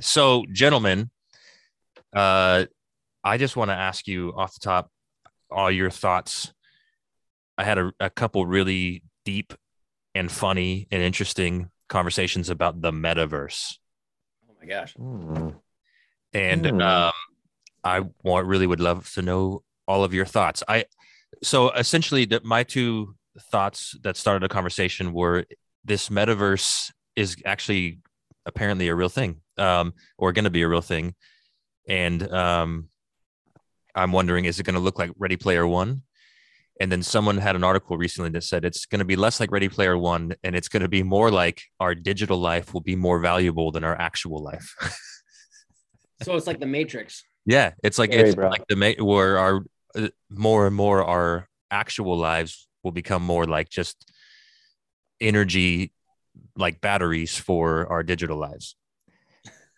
so, gentlemen, uh, I just want to ask you off the top all your thoughts. I had a, a couple really deep and funny and interesting conversations about the metaverse. Oh my gosh. Hmm. and Hmm. um, I want really would love to know all of your thoughts. I so essentially that my two thoughts that started a conversation were this metaverse is actually apparently a real thing, um, or going to be a real thing, and um, I'm wondering is it going to look like Ready Player One? And then someone had an article recently that said it's going to be less like Ready Player One, and it's going to be more like our digital life will be more valuable than our actual life. So it's like the Matrix. Yeah, it's like Scary, it's bro. like the ma- where our uh, more and more our actual lives will become more like just energy, like batteries for our digital lives.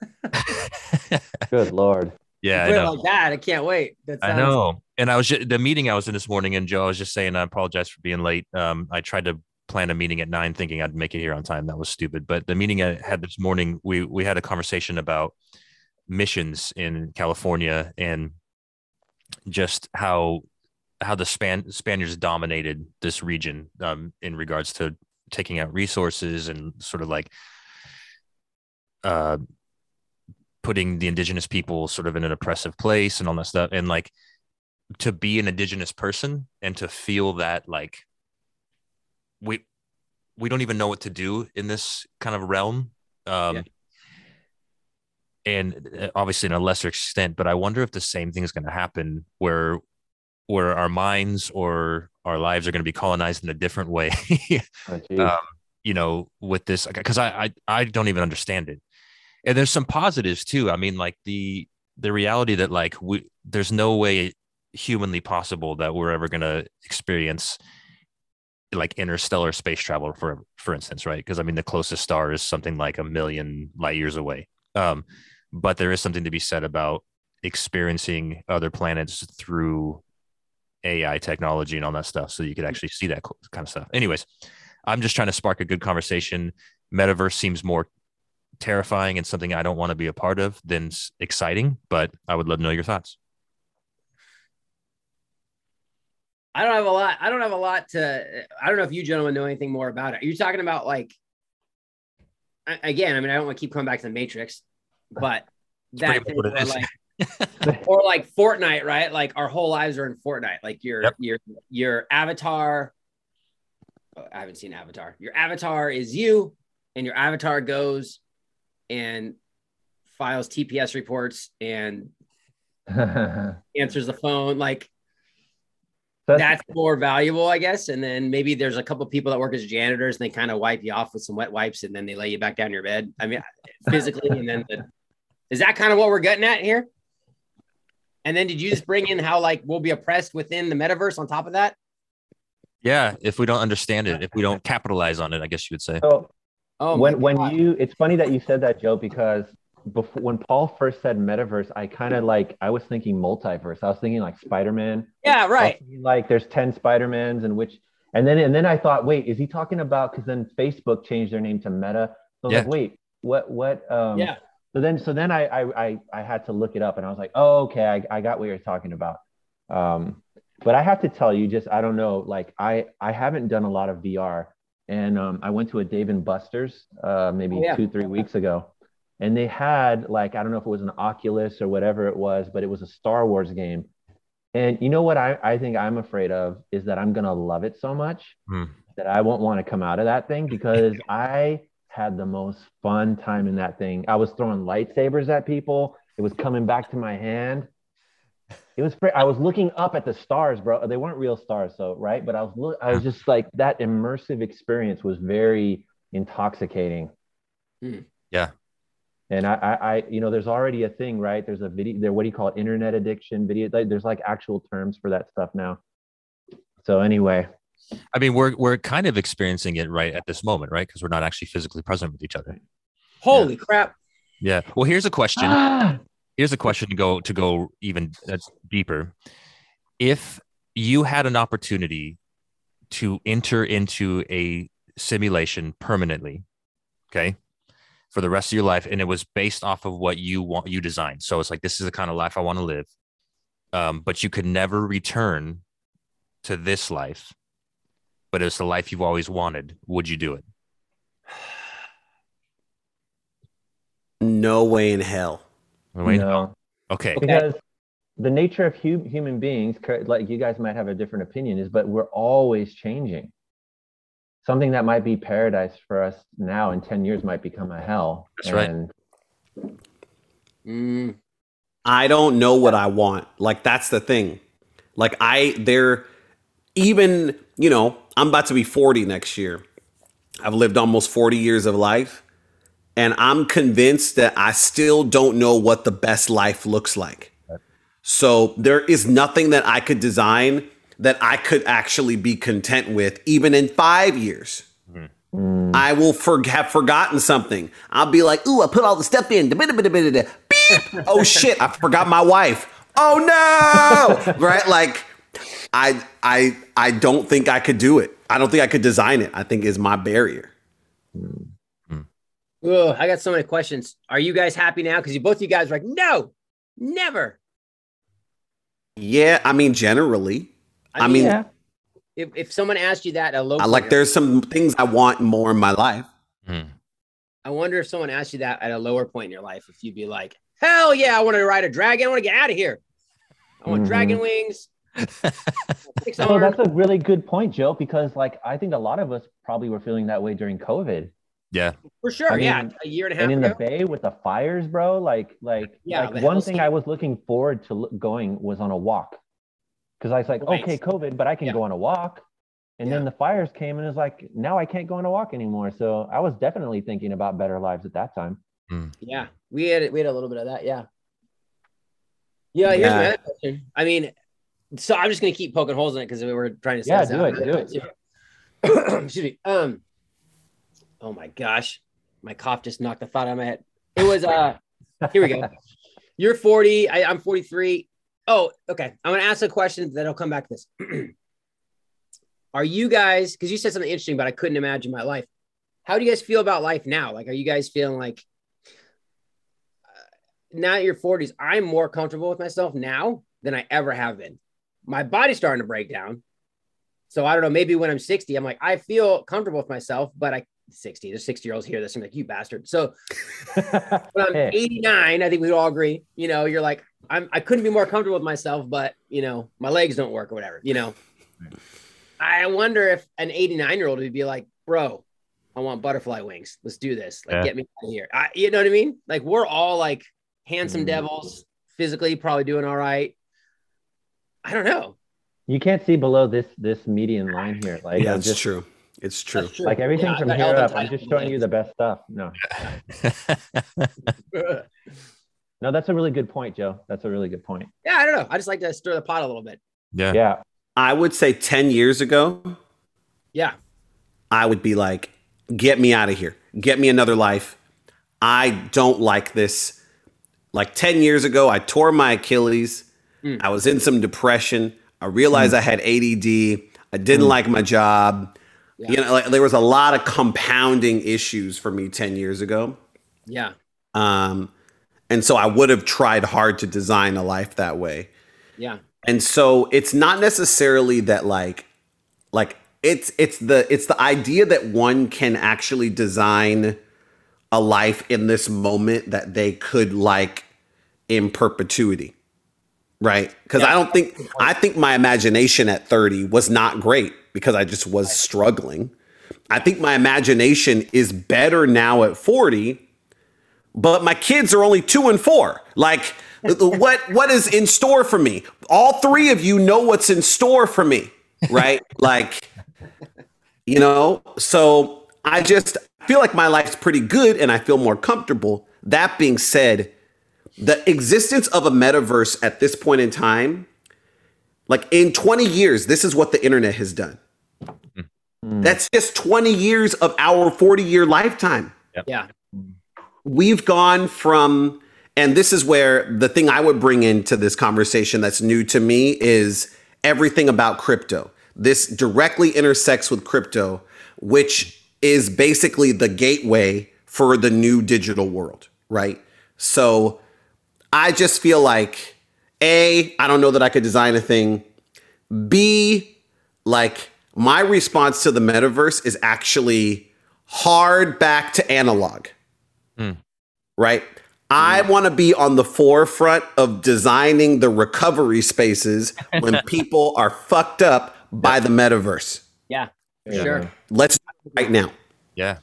Good lord. yeah, I know. like that. I can't wait. That I know. And I was ju- the meeting I was in this morning, and Joe, I was just saying, I apologize for being late. Um, I tried to plan a meeting at nine, thinking I'd make it here on time. That was stupid. But the meeting I had this morning, we we had a conversation about missions in California and just how how the Span Spaniards dominated this region um, in regards to taking out resources and sort of like uh, putting the indigenous people sort of in an oppressive place and all that stuff. And like to be an indigenous person and to feel that like we we don't even know what to do in this kind of realm. Um, Yeah. And uh, obviously, in a lesser extent, but I wonder if the same thing is going to happen where where our minds or our lives are going to be colonized in a different way Oh, um, you know, with this because I, I I don't even understand it. And there's some positives too. I mean, like the the reality that like we there's no way humanly possible that we're ever gonna experience like interstellar space travel for for instance, right? Because I mean the closest star is something like a million light years away. Um, but there is something to be said about experiencing other planets through AI technology and all that stuff, so you could actually see that kind of stuff. Anyways, I'm just trying to spark a good conversation. Metaverse seems more terrifying and something I don't want to be a part of than exciting, but I would love to know your thoughts. I don't have a lot. I don't have a lot to. I don't know if you gentlemen know anything more about it. Are you talking about like? I- Again, I mean, I don't want to keep coming back to the Matrix, but that pretty thing much what it where, is. like, or like Fortnite, right? Like our whole lives are in Fortnite. Like your Yep. your your avatar. oh, I haven't seen Avatar. Your avatar is you, and your avatar goes and files TPS reports and answers the phone. Like That's- that's more valuable, I guess. And then maybe there's a couple of people that work as janitors and they kind of wipe you off with some wet wipes and then they lay you back down your bed. I mean, physically, and then the, is that kind of what we're getting at here? And then did you just bring in how like we'll be oppressed within the metaverse on top of that? Yeah, if we don't understand it, if we don't capitalize on it, I guess you would say. so Oh, when when God. you it's funny that you said that joe because before when paul first said metaverse i kind of like i was thinking multiverse i was thinking like spider-man yeah, right. like there's 10 spider-mans and which and then and then i thought wait is he talking about because then facebook changed their name to meta so I was Yeah. like wait what what um Yeah. so then so then I, I i i had to look it up and i was like oh okay i, I got what you're talking about um but i have to tell you just i don't know like i i haven't done a lot of vr and um, I went to a Dave and Buster's uh, maybe Oh, yeah. two, three weeks ago, and they had like I don't know if it was an Oculus or whatever it was, but it was a Star Wars game. And you know what I, I think I'm afraid of is that I'm gonna love it so much Hmm. that I won't want to come out of that thing because I had the most fun time in that thing. I was throwing lightsabers at people. It was coming back to my hand. It was. fr- I was looking up at the stars, bro. They weren't real stars, so right. But I was. Look. I was just like that. Immersive experience was very intoxicating. Hmm. Yeah. And I, I, I, you know, there's already a thing, right? There's a video. There, what do you call it? Internet addiction. Video. Like, there's like actual terms for that stuff now. So anyway, I mean, we're we're kind of experiencing it right at this moment, right? Because we're not actually physically present with each other. Holy crap. Yeah. Well, here's a question. Here's a question to go to go even that's deeper if you had an opportunity to enter into a simulation permanently okay for the rest of your life, and it was based off of what you want you designed. So it's like this is the kind of life I want to live. Um, but you could never return to this life, but it's the life you've always wanted. Would you do it? No way in hell. Wait, No. Okay. because the nature of hu- human beings cor- like you guys might have a different opinion is but we're always changing something that might be paradise for us now in 10 years might become a hell That's right. Mm, I don't know what I want. Like that's the thing. Like I there even, you know, I'm about to be 40 next year. I've lived almost 40 years of life and I'm convinced that I still don't know what the best life looks like. So there is nothing that I could design that I could actually be content with even in 5 years. mm, I will for- have forgotten something. I'll be like, ooh, I put all the stuff in. Beep. Oh shit, I forgot my wife. Oh no! right? Like, I I I don't think I could do it. I don't think I could design it. I think is my barrier. Ugh, I got so many questions. Are you guys happy now? Because you both you guys are like, no, never. Yeah, I mean, generally, I mean, yeah if, if someone asked you that at a low I like there's some things I want more in my life. Hmm. I wonder if someone asked you that at a lower point in your life, if you'd be like, hell yeah, I want to ride a dragon. I want to get out of here. I want Mhm. dragon wings. So that's a really good point joe because like i think a lot of us probably were feeling that way during covid Yeah. For sure. I mean, yeah. A year and a half and in ago. the bay with the fires bro like like Yeah, like one thing i was looking forward to going was on a walk because i was like Right. okay covid but i can Yeah. go on a walk and then the fires came and it's like now i can't go on a walk anymore so i was definitely thinking about better lives at that time Yeah. We had we had a little bit of that. Yeah. Yeah. Here's my Yeah. other question. I mean, so I'm just gonna keep poking holes in it because we were trying to. Yeah, suss do it, do it. Excuse me. Um. Oh my gosh, my cough just knocked the thought out of my head. It was uh. Here we go. You're 40. I, I'm 43. Oh, okay. I'm gonna ask a question that I'll come back to this. are you guys? Because you said something interesting, but I couldn't imagine my life. How do you guys feel about life now? Like, are you guys feeling like now you're 40s, I'm more comfortable with myself now than I ever have been. My body's starting to break down. So I don't know, maybe when I'm 60, I'm like, I feel comfortable with myself, but I 60, there's 60 year olds here that seem like you bastard. So when I'm 89, I think we'd all agree, you know, you're like, I'm I couldn't be more comfortable with myself, but you know, my legs don't work or whatever, you know. I wonder if an 89 year old would be like, bro, I want butterfly wings. Let's do this. Like, Yeah. get me out of here. I, you know what I mean? Like, we're all like handsome Mm. devils, physically probably doing all right. I don't know. you can't see below this this median line here like yeah, I'm just true. It's true. True. like everything Yeah, from here up i'm just showing you the best stuff no no that's a really good point joe that's a really good point yeah, I don't know. I just like to stir the pot a little bit. yeah. yeah I would say 10 years ago, Yeah. I would be like, get me out of here. Get me another life. I don't like this. Like 10 years ago, I tore my Achilles. Mm. I was in some depression. I realized I had ADD. I didn't Mm. like my job. Yeah. You know, like there was a lot of compounding issues for me 10 years ago. Yeah. Um, and so I would have tried hard to design a life that way. Yeah. And so it's not necessarily that like like it's it's the it's the idea that one can actually design a life in this moment that they could like in perpetuity. Right? Cuz I don't think I think my imagination at 30 was not great because I just was struggling. I think my imagination is better now at 40 but my kids are only two and four. Like, what what is in store for me? All three of you know what's in store for me, right? like, you know. So I just feel like my life's pretty good, and I feel more comfortable. That being said, the existence of a metaverse at this point in time, like in 20 years, this is what the internet has done. Mm. That's just 20 years of our 40 year lifetime Yeah. we've gone from and this is where the thing i would bring into this conversation that's new to me is everything about crypto this directly intersects with crypto which is basically the gateway for the new digital world, right? So I just feel like A, I don't know that I could design a thing. B, like my response to the metaverse is actually hard back to analog. Mm. Right? I want to be on the forefront of designing the recovery spaces when people are fucked up by the metaverse. Yeah, Yeah. sure. Let's do it right now. Yeah.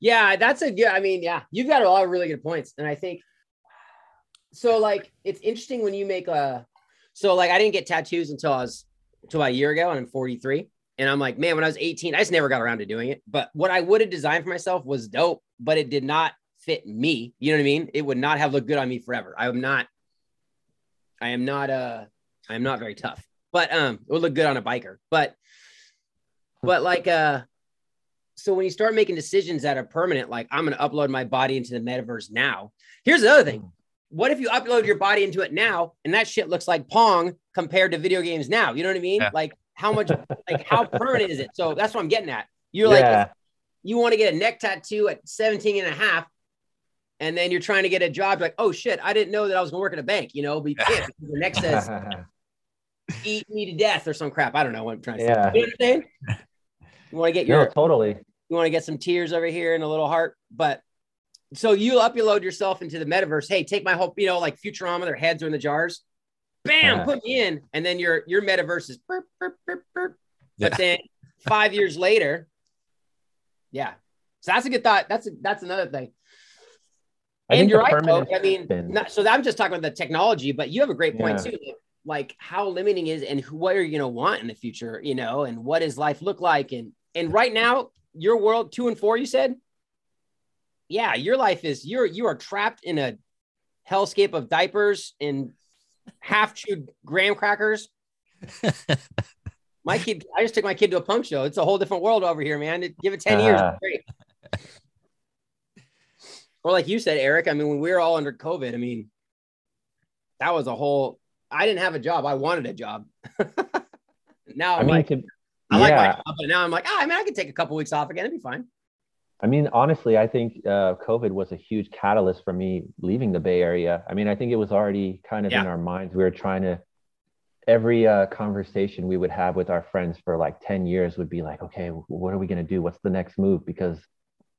Yeah, that's a good. I mean, yeah, you've got a lot of really good points, and I think so. Like, it's interesting when you make a. So, like, I didn't get tattoos until I was until about a year ago, and I'm 43. And I'm like, man, when I was 18, I just never got around to doing it. But what I would have designed for myself was dope, but it did not fit me. You know what I mean? It would not have looked good on me forever. I am not. I am not. Uh, I am not very tough, but um, it would look good on a biker. But, but like, uh, so when you start making decisions that are permanent, like I'm to upload my body into the metaverse now. Here's the other thing. What if you upload your body into it now and that shit looks like Pong compared to video games now? You know what I mean? Yeah. Like how much, like how permanent is it? So that's what I'm getting at. You're like, you want to get a neck tattoo at 17 and a half, and then you're trying to get a job. Like, oh shit, I didn't know that I was going to work at a bank, you know, but you can't because the neck says eat me to death or some crap. I don't know what I'm trying to say. Yeah. You understand? You want to get your no, totally. you want to get some tears over here and a little heart. But so you upload yourself into the metaverse. Hey, take my whole, you know, like Futurama, their heads are in the jars. Bam, Yeah. put me in. And then your your metaverse is burp, burp, burp. Yeah. But then five years later, yeah. So that's a good thought. That's a, that's another thing. I and you're right, though. I mean, not, so I'm just talking about the technology, but you have a great point Yeah. too. Like, like how limiting is and who, what are you going to want in the future, you know, and what does life look like? And and right now, your world two and four, you said, yeah, your life is you're you are trapped in a hellscape of diapers and half chewed graham crackers. My kid, I just took my kid to a punk show. It's a whole different world over here, man. Give it 10 years. Uh-huh. Great. Or like you said, Erick, I mean, when we were all under COVID, I mean, that was a whole, I didn't have a job. I wanted a job. now I I'm mean, like, to, I like my yeah. job, but now I'm like, ah, I mean, I could take a couple weeks off again. It'd be fine. I mean, honestly, I think uh, COVID was a huge catalyst for me leaving the Bay Area. I mean, I think it was already kind of in our minds. We were trying to, every uh, conversation we would have with our friends for like 10 years would be like, okay, what are we going to do? What's the next move? Because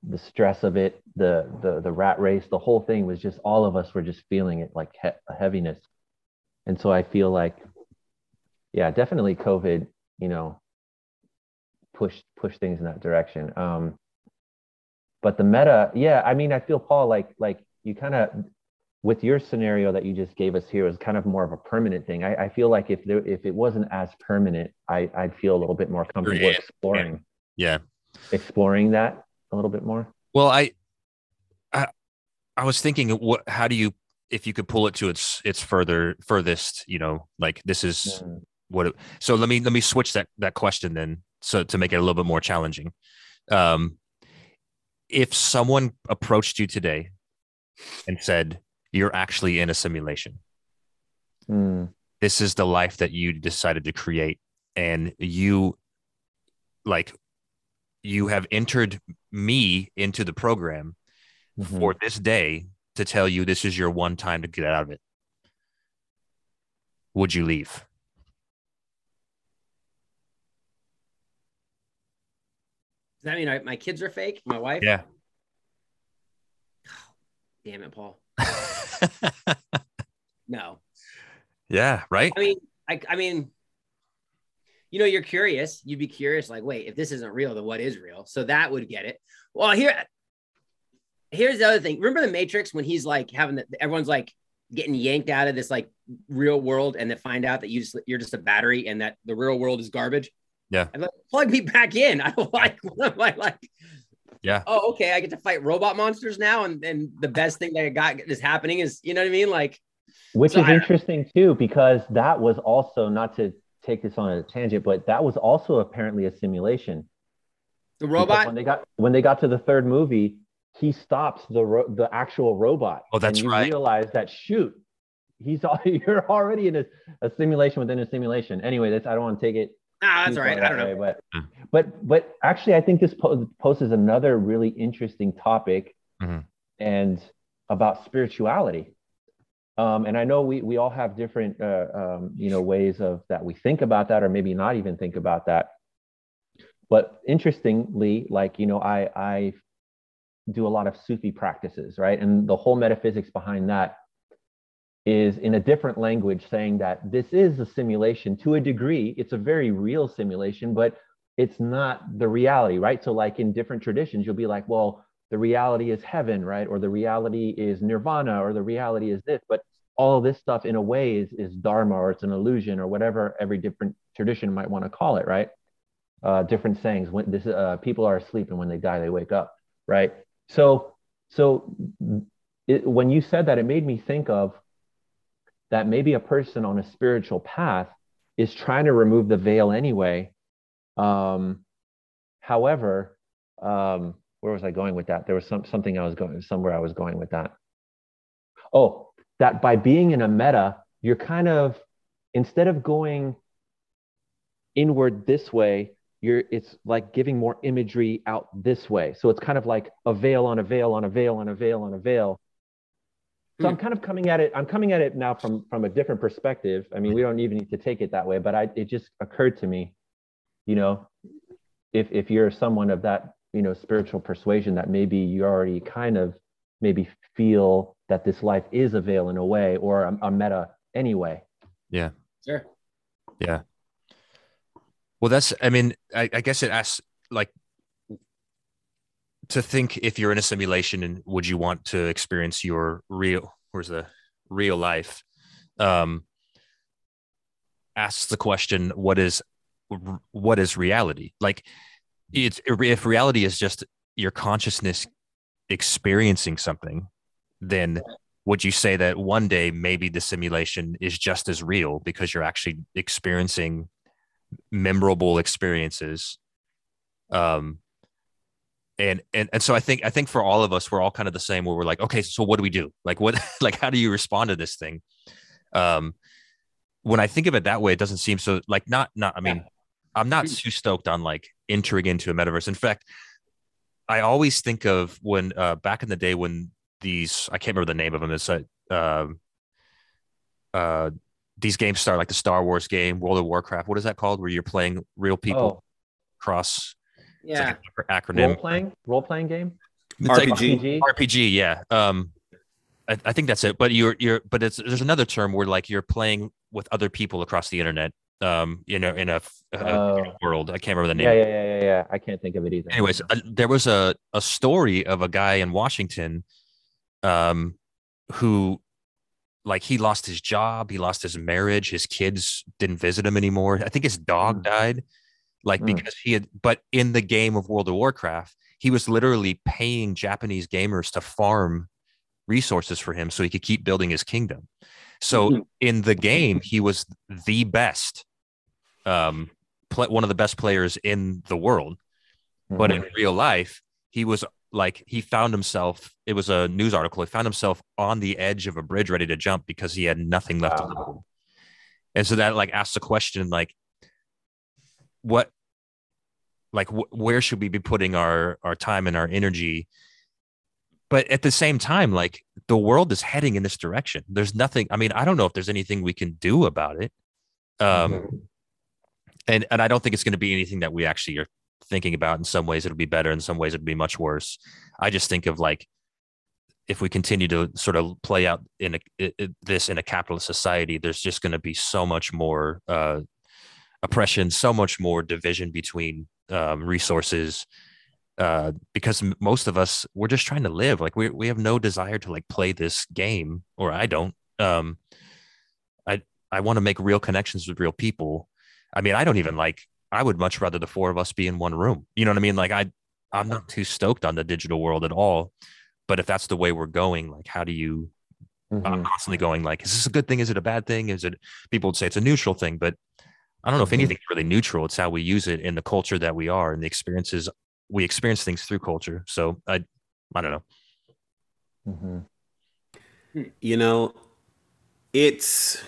the stress of it, the, the, the rat race, the whole thing was just, all of us were just feeling it like he- a heaviness. And so I feel like, yeah, definitely COVID, you know, push, push things in that direction. Um, but the meta yeah i mean i feel paul like like you kind of with your scenario that you just gave us here is kind of more of a permanent thing i, I feel like if there if it wasn't as permanent i i'd feel a little bit more comfortable Yeah. exploring Yeah. exploring that a little bit more Well, I, I, I was thinking, what? How do you, if you could pull it to its its further furthest, you know, like this is Mm. what. It, so let me let me switch that that question then, so to make it a little bit more challenging. Um, if someone approached you today and said you're actually in a simulation, Mm. this is the life that you decided to create, and you, like, you have entered me into the program Mhm. for this day to tell you this is your one time to get out of it, would you leave? That mean I, my kids are fake? My wife? Yeah. Damn it, Paul. No. yeah. Right. I mean, I, I mean, you know, you're curious. You'd be curious, like, wait, if this isn't real, then what is real? So that would get it. Well, here, here's the other thing. Remember the Matrix when he's like having the, everyone's like getting yanked out of this like real world, and they find out that you just you're just a battery, and that the real world is garbage. Yeah. I'm like, plug me back in. I don't like. What am I like? Yeah. Oh, okay. I get to fight robot monsters now, and and the best thing that I got is happening is, you know what I mean? Like, which So is I interesting too because that was also not to take this on a tangent but that was also apparently a simulation the Because robot. when they got when they got to the third movie he stops the ro- the actual robot Oh, that's and you right. realize that shoot he's al- you're already in a, a simulation within a simulation anyway that's i don't want to take it Ah, that's all right. I don't know. way, Hmm. but but but actually i think this po- poses another really interesting topic mm-hmm. and about spirituality. Um, and I know we we all have different uh, um, you know ways of that we think about that, or maybe not even think about that. But interestingly, like you know, I I do a lot of Sufi practices, right? And the whole metaphysics behind that is in a different language saying that this is a simulation to a degree. It's a very real simulation, but it's not the reality, right? So, like in different traditions, you'll be like, well, the reality is heaven, right? Or the reality is nirvana, or the reality is this. But all this stuff, in a way, is, is dharma, or it's an illusion, or whatever every different tradition might want to call it, right? Uh, different sayings. When this, uh, people are asleep, and when they die, they wake up, right? So, so it, when you said that, it made me think of that maybe a person on a spiritual path is trying to remove the veil anyway. Um, however, um, where was I going with that? There was some something I was going somewhere I was going with that. Oh, that by being in a meta, you're kind of instead of going inward this way, you're it's like giving more imagery out this way. So it's kind of like a veil on a veil on a veil on a veil on a veil. So I'm hmm. kind of coming at it. I'm coming at it now from from a different perspective. I mean, we don't even need to take it that way, but I it just occurred to me, you know, if if you're someone of that you know spiritual persuasion that maybe you already kind of maybe feel that this life is a veil in a way or a, a meta anyway. Yeah. Sure. Yeah. Well, that's, I mean, I, I guess it asks like to think if you're in a simulation and would you want to experience your real, where's the real life? Um, asks the question, what is, what is reality? Like it's, if reality is just your consciousness experiencing something, then would you say that one day maybe the simulation is just as real because you're actually experiencing memorable experiences um and and and so i think i think for all of us we're all kind of the same where we're like okay so what do we do like what like how do you respond to this thing um when i think of it that way it doesn't seem so like not not i mean i'm not too stoked on like entering into a metaverse in fact i always think of when uh back in the day when these i can't remember the name of them it's uh, uh, uh these games start like the Star Wars game, World of Warcraft. What is that called? Where you're playing real people oh. cross. Yeah. Like acronym. Role playing. Role playing game. It's RPG. Like RPG. Yeah. Um, I, I, think that's it. But you're you're but it's there's another term where like you're playing with other people across the internet. Um, you know, in a, a uh, world. I can't remember the name. Yeah, yeah, yeah, yeah, yeah. I can't think of it either. Anyways, uh, there was a a story of a guy in Washington, um, who like he lost his job, he lost his marriage, his kids didn't visit him anymore. I think his dog mm. died, like mm. because he had. But in the game of World of Warcraft, he was literally paying Japanese gamers to farm resources for him so he could keep building his kingdom. So mm-hmm. in the game, he was the best, um, play, one of the best players in the world. Mm-hmm. But in mm-hmm. real life, he was like he found himself it was a news article he found himself on the edge of a bridge ready to jump because he had nothing left wow. to and so that like asks the question like what like wh- where should we be putting our our time and our energy? But at the same time like the world is heading in this direction. There's nothing i mean i don't know if there's anything we can do about it. Um mm-hmm. and and i don't think it's going to be anything that we actually are thinking about. In some ways it'll be better. In some ways it'll be much worse. I just think of like if we continue to sort of play out in a, it, this in a capitalist society there's just going to be so much more uh, oppression so much more division between um, resources uh, because most of us we're just trying to live like we, we have no desire to like play this game or i don't um, i i want to make real connections with real people i mean i don't even like I would much rather the four of us be in one room. You know what I mean? Like I I'm not too stoked on the digital world at all. But if that's the way we're going, like how do you mm-hmm. I'm constantly going like, is this a good thing? Is it a bad thing? Is it people would say it's a neutral thing, but I don't know if anything's really neutral. It's how we use it in the culture that we are and the experiences we experience things through culture. So I I don't know. Mm-hmm. You know, it's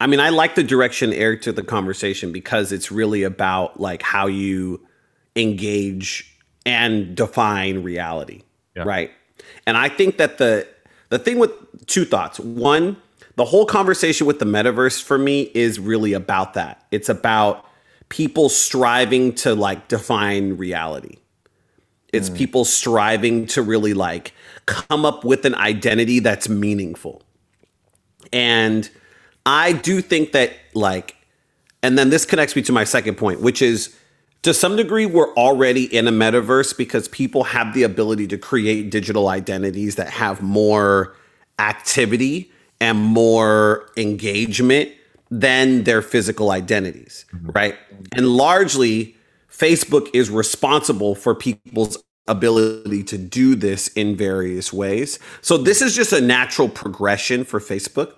I mean, I like the direction Erick took the conversation because it's really about like how you engage and define reality. Yeah. right? And I think that the the thing with two thoughts. One, the whole conversation with the metaverse for me is really about that. It's about people striving to like define reality. It's mm. people striving to really like come up with an identity that's meaningful. And I do think that like and then this connects me to my second point, which is to some degree we're already in a metaverse because people have the ability to create digital identities that have more activity and more engagement than their physical identities, mm-hmm. right? And largely Facebook is responsible for people's ability to do this in various ways. So this is just a natural progression for Facebook.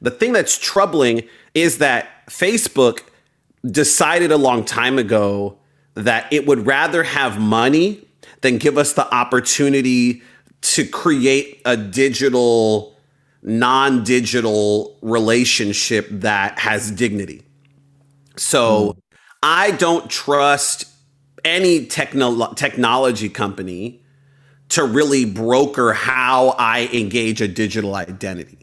The thing that's troubling is that Facebook decided a long time ago that it would rather have money than give us the opportunity to create a digital, non digital relationship that has dignity. So hmm. I don't trust any techno- technology company to really broker how I engage a digital identity.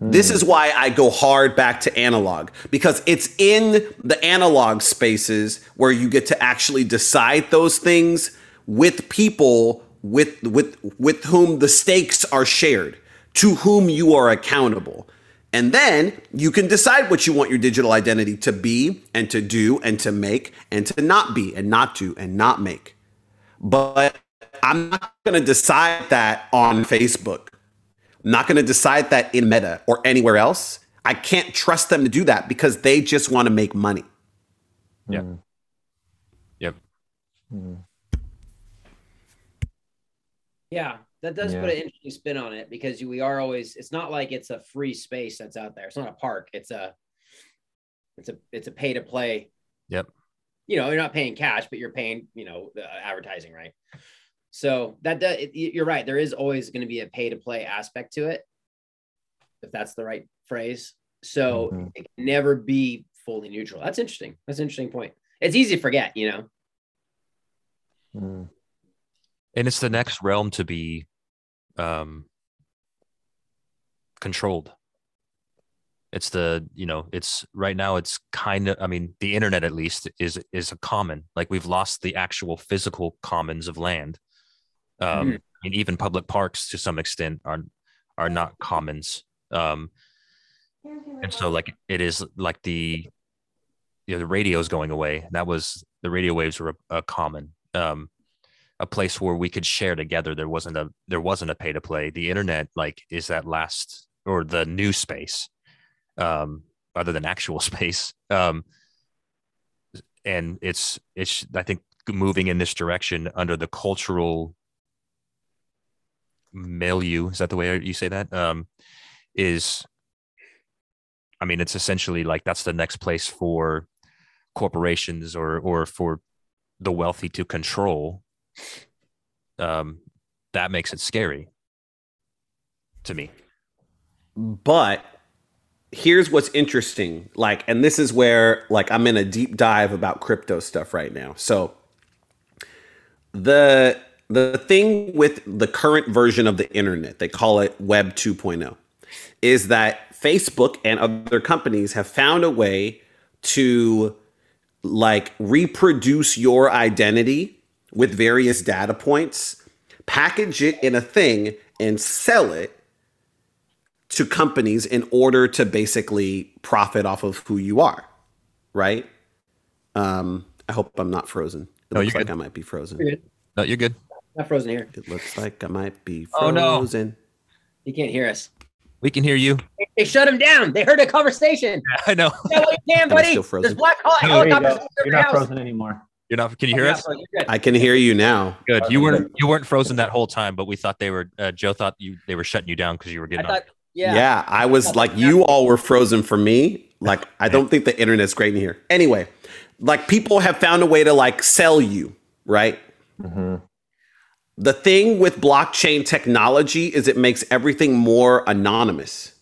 Hmm. This is why I go hard back to analog because it's in the analog spaces where you get to actually decide those things with people with with with whom the stakes are shared, to whom you are accountable. And then you can decide what you want your digital identity to be and to do and to make and to not be and not do and not make. But I'm not going to decide that on Facebook. I'm not going to decide that in Meta or anywhere else. I can't trust them to do that because they just want to make money. Yeah. Hmm. Yep. Hmm. Yeah, that does Yeah. put an interesting spin on it because we are always. It's not like it's a free space that's out there. It's not a park. It's a. It's a it's a pay to play. Yep. You know, you're not paying cash, but you're paying you know the advertising, right? So that does. It, you're right. There is always going to be a pay to play aspect to it, if that's the right phrase. So Mhm. it can never be fully neutral. That's interesting. That's an interesting point. It's easy to forget, you know. Mm. and it's the next realm to be um controlled. It's the you know it's right now it's kind of i mean the internet at least is is a common like we've lost the actual physical commons of land. Um Mhm. I mean, even public parks to some extent are are not commons. Um and so like it is like the you know the radio is going away. That was the radio waves were a, a common. Um a place where we could share together. There wasn't a there wasn't a pay to play the internet like is that last or the new space um other than actual space um and it's it's i think moving in this direction under the cultural milieu is that the way you say that? Um is i mean it's essentially like that's the next place for corporations or or for the wealthy to control um that makes it scary to me But here's what's interesting. Like, and this is where like I'm in a deep dive about crypto stuff right now. So the the thing with the current version of the internet, they call it Web 2.0, is that Facebook and other companies have found a way to like reproduce your identity with various data points, package it in a thing, and sell it to companies in order to basically profit off of who you are, right? Um, I hope I'm not frozen. It No, looks you're like good. I might be frozen. You're good. no you're good Not frozen here. It looks like I might be Oh, no. frozen. You can't hear us. we can hear you They shut him down. They heard a conversation. i know Yeah, well, you can, Am I buddy. still frozen? There's black hol- There you helicopters. go. over You're not house. frozen anymore. You're not can you hear Yeah, us so you're good. I can hear you now. good you weren't you weren't frozen that whole time but we thought they were uh, joe thought you they were shutting you down because you were I getting thought, yeah. Yeah. I was like, you all were frozen for me. Like, I don't think the internet's great in here. Anyway, like, people have found a way to like sell you, right? hmm The thing with blockchain technology is it makes everything more anonymous.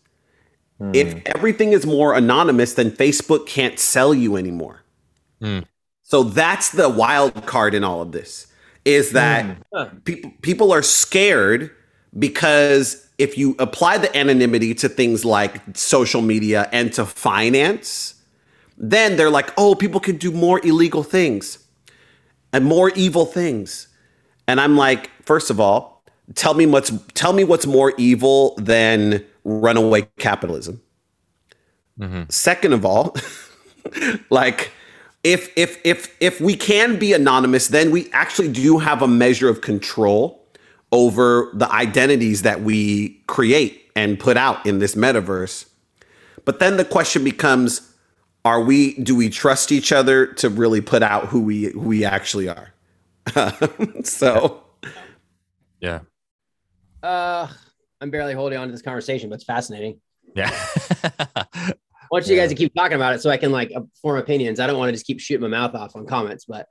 If everything is more anonymous, then Facebook can't sell you anymore. Hmm. So that's the wild card in all of this. is that Huh. people people are scared because if you apply the anonymity to things like social media and to finance, then they're like, oh, people can do more illegal things and more evil things. And I'm like, first of all, tell me what's tell me what's more evil than runaway capitalism. Mhm. Second of all, like if if if if we can be anonymous, then we actually do have a measure of control over the identities that we create and put out in this metaverse. But then the question becomes are we do we trust each other to really put out who we who we actually are? so Yeah. Uh, I'm barely holding on to this conversation, but it's fascinating. Yeah. I want you Yeah. guys to keep talking about it so I can like form opinions. I don't want to just keep shooting my mouth off on comments, but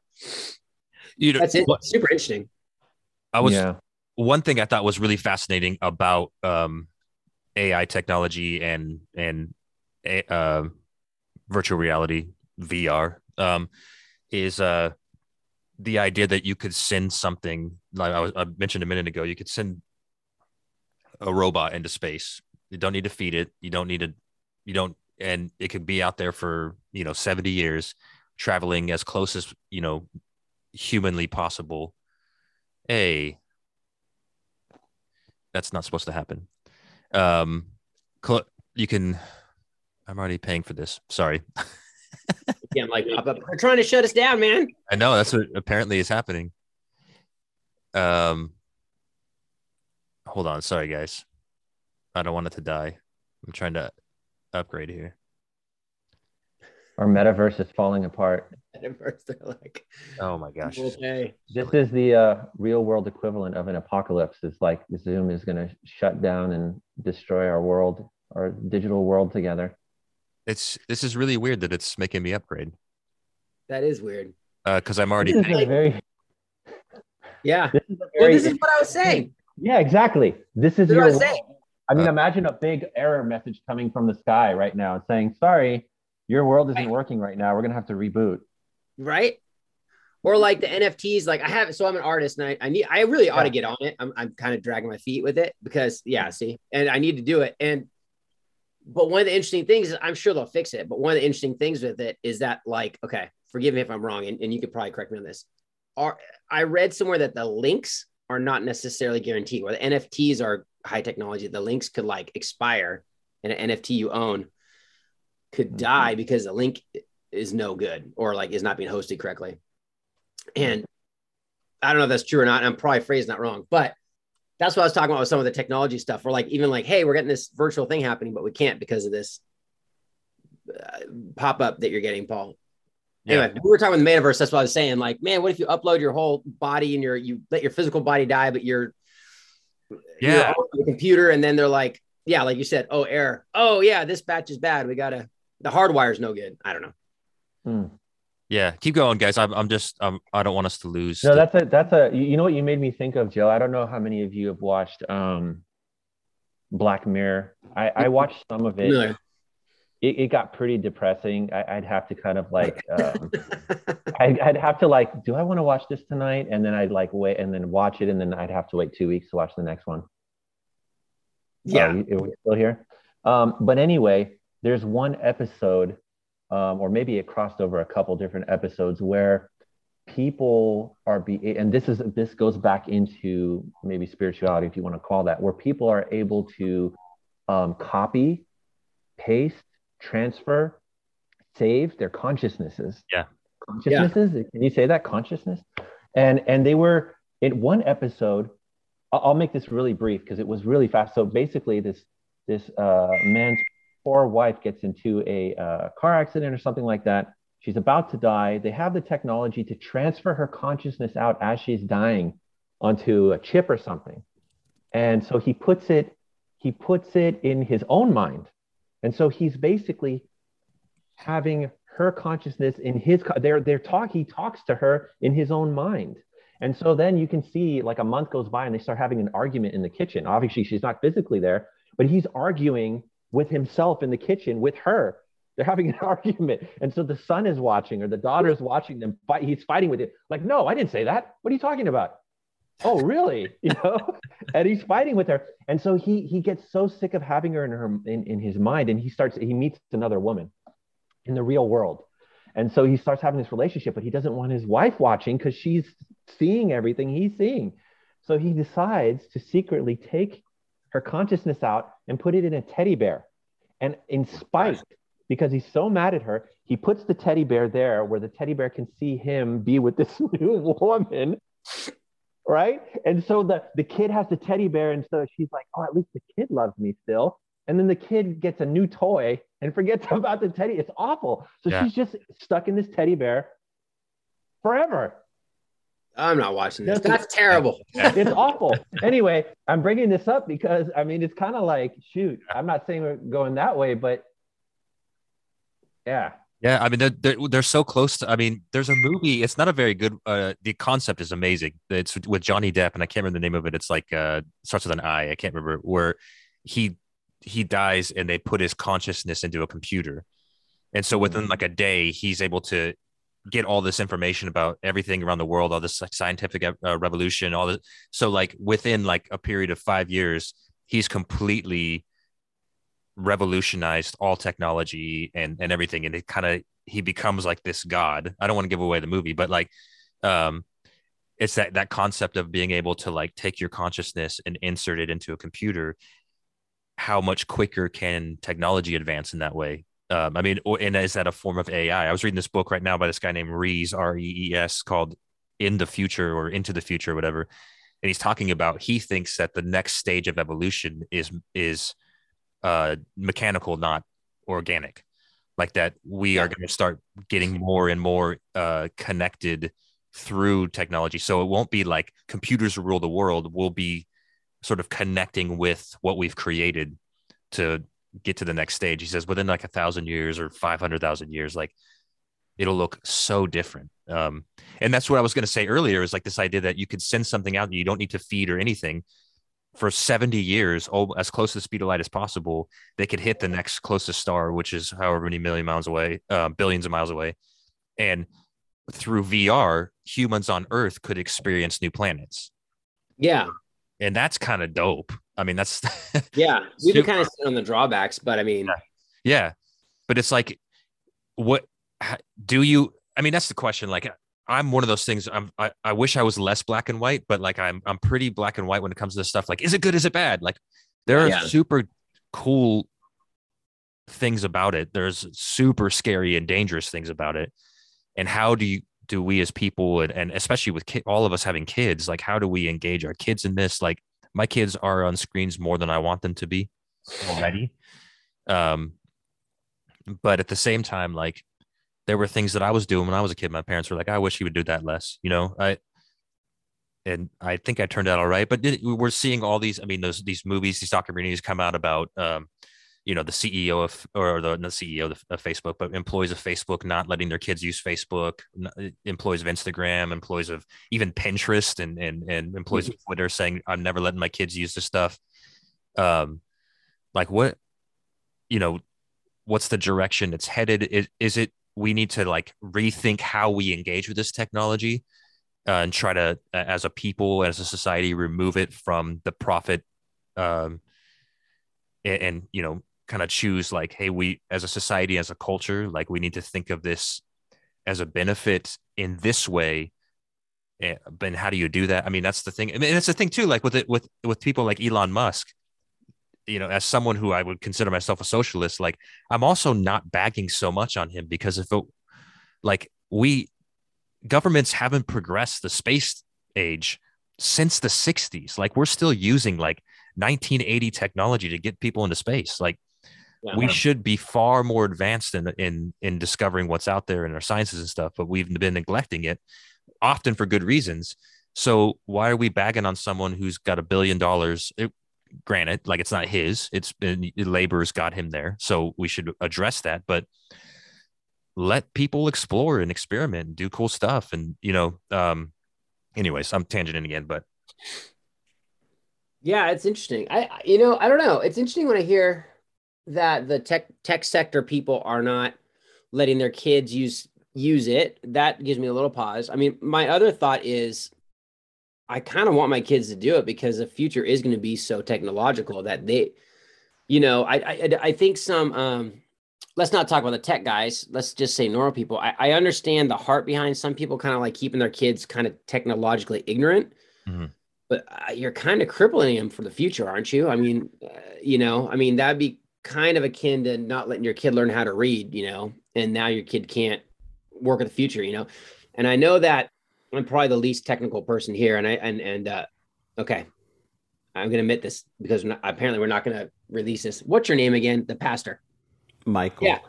you know, that's it. what- Super interesting. I was yeah. one thing I thought was really fascinating about um, AI technology and and uh, virtual reality VR um, is uh, the idea that you could send something like I, was, I mentioned a minute ago. You could send a robot into space. You don't need to feed it. You don't need to. You don't, and it could be out there for you know seventy years, traveling as close as you know humanly possible. A that's not supposed to happen. Um, cl- you can. I'm already paying for this. Sorry. Yeah, I'm like. They're trying to shut us down, man. I know that's what apparently is happening. Um, hold on. Sorry, guys. I don't want it to die. I'm trying to upgrade here. Our metaverse is falling apart. And at first they're like, Oh my gosh. okay. This is the uh, real world equivalent of an apocalypse. It's like Zoom is going to shut down and destroy our world, our digital world together. It's this is really weird that it's making me upgrade. That is weird. Uh, because I'm already This is a Like- very, Yeah. this is a Well, this is what I was saying. yeah, exactly. This is This is what I your. Was saying. I mean, Uh, imagine a big error message coming from the sky right now saying, "Sorry, your world isn't Right. working right now. We're gonna have to reboot." right? Or like the NFTs, like I have, so I'm an artist and I, I need, I really ought to get on it. I'm, I'm kind of dragging my feet with it because, yeah, see, and I need to do it. And, but one of the interesting things is I'm sure they'll fix it. But one of the interesting things with it is that, like, okay, forgive me if I'm wrong, and, and you could probably correct me on this. Are I read somewhere that the links are not necessarily guaranteed, where the NFTs are high technology. The links could like expire, and an NFT you own could Mhm. die because the link is no good or like is not being hosted correctly. And I don't know if that's true or not. and I'm probably phrasing that wrong, but that's what I was talking about with some of the technology stuff. We're like, even like, hey, we're getting this virtual thing happening, but we can't because of this uh, pop up that you're getting, Paul. Yeah. Anyway, we were talking about the metaverse. That's what I was saying. Like, man, what if you upload your whole body and your you let your physical body die, but your Yeah. the computer, and then they're like, yeah, like you said, oh, error. Oh, yeah, this batch is bad. We gotta the hardwire's no good. I don't know. Hmm. Yeah. Keep going, guys. I'm I'm just um I don't want us to lose. No, the- that's a that's a you you know what you made me think of, Joe. I don't know how many of you have watched um Black Mirror. I, I watched some of it. Familiar. It, it got pretty depressing. I, I'd have to kind of like um, I'd, I'd have to like, do I want to watch this tonight? And then I'd like wait and then watch it, and then I'd have to wait two weeks to watch the next one. yeah. You- are we still here? Um, but anyway, there's one episode, um, or maybe it crossed over a couple different episodes where people are be and this is this goes back into maybe spirituality if you want to call that where people are able to um, copy paste transfer save their consciousnesses Yeah. consciousnesses can you say that consciousness and and they were in one episode I'll I'll make this really brief because it was really fast. So basically, this this uh, man's poor wife gets into a uh, car accident or something like that. She's about to die. They have the technology to transfer her consciousness out as she's dying onto a chip or something, and so he puts it he puts it in his own mind, and so he's basically having her consciousness in his they're they're talk he talks to her in his own mind and so then you can see like a month goes by and they start having an argument in the kitchen obviously she's not physically there but he's arguing with himself in the kitchen with her They're having an argument. And so the son is watching or the daughter is watching them fight. He's fighting with it. Like, no, I didn't say that. What are you talking about? Oh, really? You know? and he's fighting with her. And so he he gets so sick of having her in her in, in his mind. And he starts, he meets another woman in the real world. And so he starts having this relationship, but he doesn't want his wife watching because she's seeing everything he's seeing. So he decides to secretly take her consciousness out and put it in a teddy bear. And in spite, because he's so mad at her, he puts the teddy bear there where the teddy bear can see him be with this new woman. Right. And so the, the kid has the teddy bear. And so she's like, oh, at least the kid loves me still. And then the kid gets a new toy and forgets about the teddy. It's awful. So yeah. she's just stuck in this teddy bear forever. I'm not watching this. That's terrible. it's awful. Anyway, I'm bringing this up because I mean, it's kind of like, shoot, I'm not saying we're going that way, but yeah. Yeah, I mean they're, they're, they're so close to. I mean, there's a movie. It's not a very good. Uh, the concept is amazing. It's with Johnny Depp, and I can't remember the name of it. It's like uh, starts with an I. I can't remember where he he dies, and they put his consciousness into a computer, and so within mm. like a day, he's able to get all this information about everything around the world, all this like scientific uh, revolution, all this. So like within like a period of five years, he's completely revolutionized all technology and and everything, and it kind of he becomes like this god. I don't want to give away the movie, but like, um, it's that that concept of being able to like take your consciousness and insert it into a computer. How much quicker can technology advance in that way? Um, I mean, or, and is that a form of AI? I was reading this book right now by this guy named Rees, R E E S, called In the Future or Into the Future, or whatever. And he's talking about he thinks that the next stage of evolution is is uh, mechanical, not organic. Like that, we are going to start getting more and more uh, connected through technology. So it won't be like computers rule the world. We'll be sort of connecting with what we've created to get to the next stage. He says within like a thousand years or 500,000 years, like it'll look so different. Um, and that's what I was going to say earlier is like this idea that you could send something out and you don't need to feed or anything for 70 years, oh, as close to the speed of light as possible. They could hit the next closest star, which is however many million miles away, uh, billions of miles away. And through VR, humans on Earth could experience new planets. Yeah. And that's kind of dope. I mean, that's yeah. We can kind of sit on the drawbacks, but I mean, yeah. yeah. But it's like, what do you? I mean, that's the question. Like, I'm one of those things. I'm. I, I wish I was less black and white, but like, I'm. I'm pretty black and white when it comes to this stuff. Like, is it good? Is it bad? Like, there are yeah. super cool things about it. There's super scary and dangerous things about it. And how do you do we as people and, and especially with ki- all of us having kids, like how do we engage our kids in this? Like my kids are on screens more than I want them to be already. Um, but at the same time, like there were things that I was doing when I was a kid. My parents were like, I wish he would do that less, you know, I, and I think I turned out all right, but we're seeing all these, I mean, those, these movies, these documentaries come out about, um, you know the CEO of or the, the CEO of, Facebook, but employees of Facebook not letting their kids use Facebook, employees of Instagram, employees of even Pinterest, and and and employees mm-hmm. of Twitter saying I'm never letting my kids use this stuff. Um, like what, you know, what's the direction it's headed? Is, is it we need to like rethink how we engage with this technology uh, and try to, as a people, as a society, remove it from the profit um, and, and, you know kind of choose like hey we as a society as a culture like we need to think of this as a benefit in this way and eh, how do you do that? I mean that's the thing I mean, that's the thing too like with it with with people like elon musk you know as someone who i would consider myself a socialist like i'm also not bagging so much on him because if it like we governments haven't progressed the space age since the 60s like we're still using like 1980 technology to get people into space. Like yeah. we uh-huh. should be far more advanced in in in discovering what's out there in our sciences and stuff but we've been neglecting it often for good reasons. So why are we bagging on someone who's got a billion dollars? It, granted like it's not his it's been labor's got him there so we should address that but let people explore and experiment and do cool stuff and you know um anyways i'm tangenting again but yeah it's interesting i you know i don't know it's interesting when i hear that the tech tech sector people are not letting their kids use use it. That gives me a little pause. I mean, my other thought is I kind of want my kids to do it because the future is going to be so technological that they, you know, I I, I think some um let's not talk about the tech guys. Let's just say normal people. I, I understand the heart behind some people kind of like keeping their kids kind of technologically ignorant. Mm-hmm. But uh, you're kind of crippling them for the future, aren't you? I mean, uh, you know, I mean, that'd be kind of akin to not letting your kid learn how to read, you know, and now your kid can't work in the future, you know. And I know that I'm probably the least technical person here, and I and and uh, okay, I'm gonna admit this because we're not, apparently we're not gonna release this. What's your name again? The pastor. Michael. Yeah.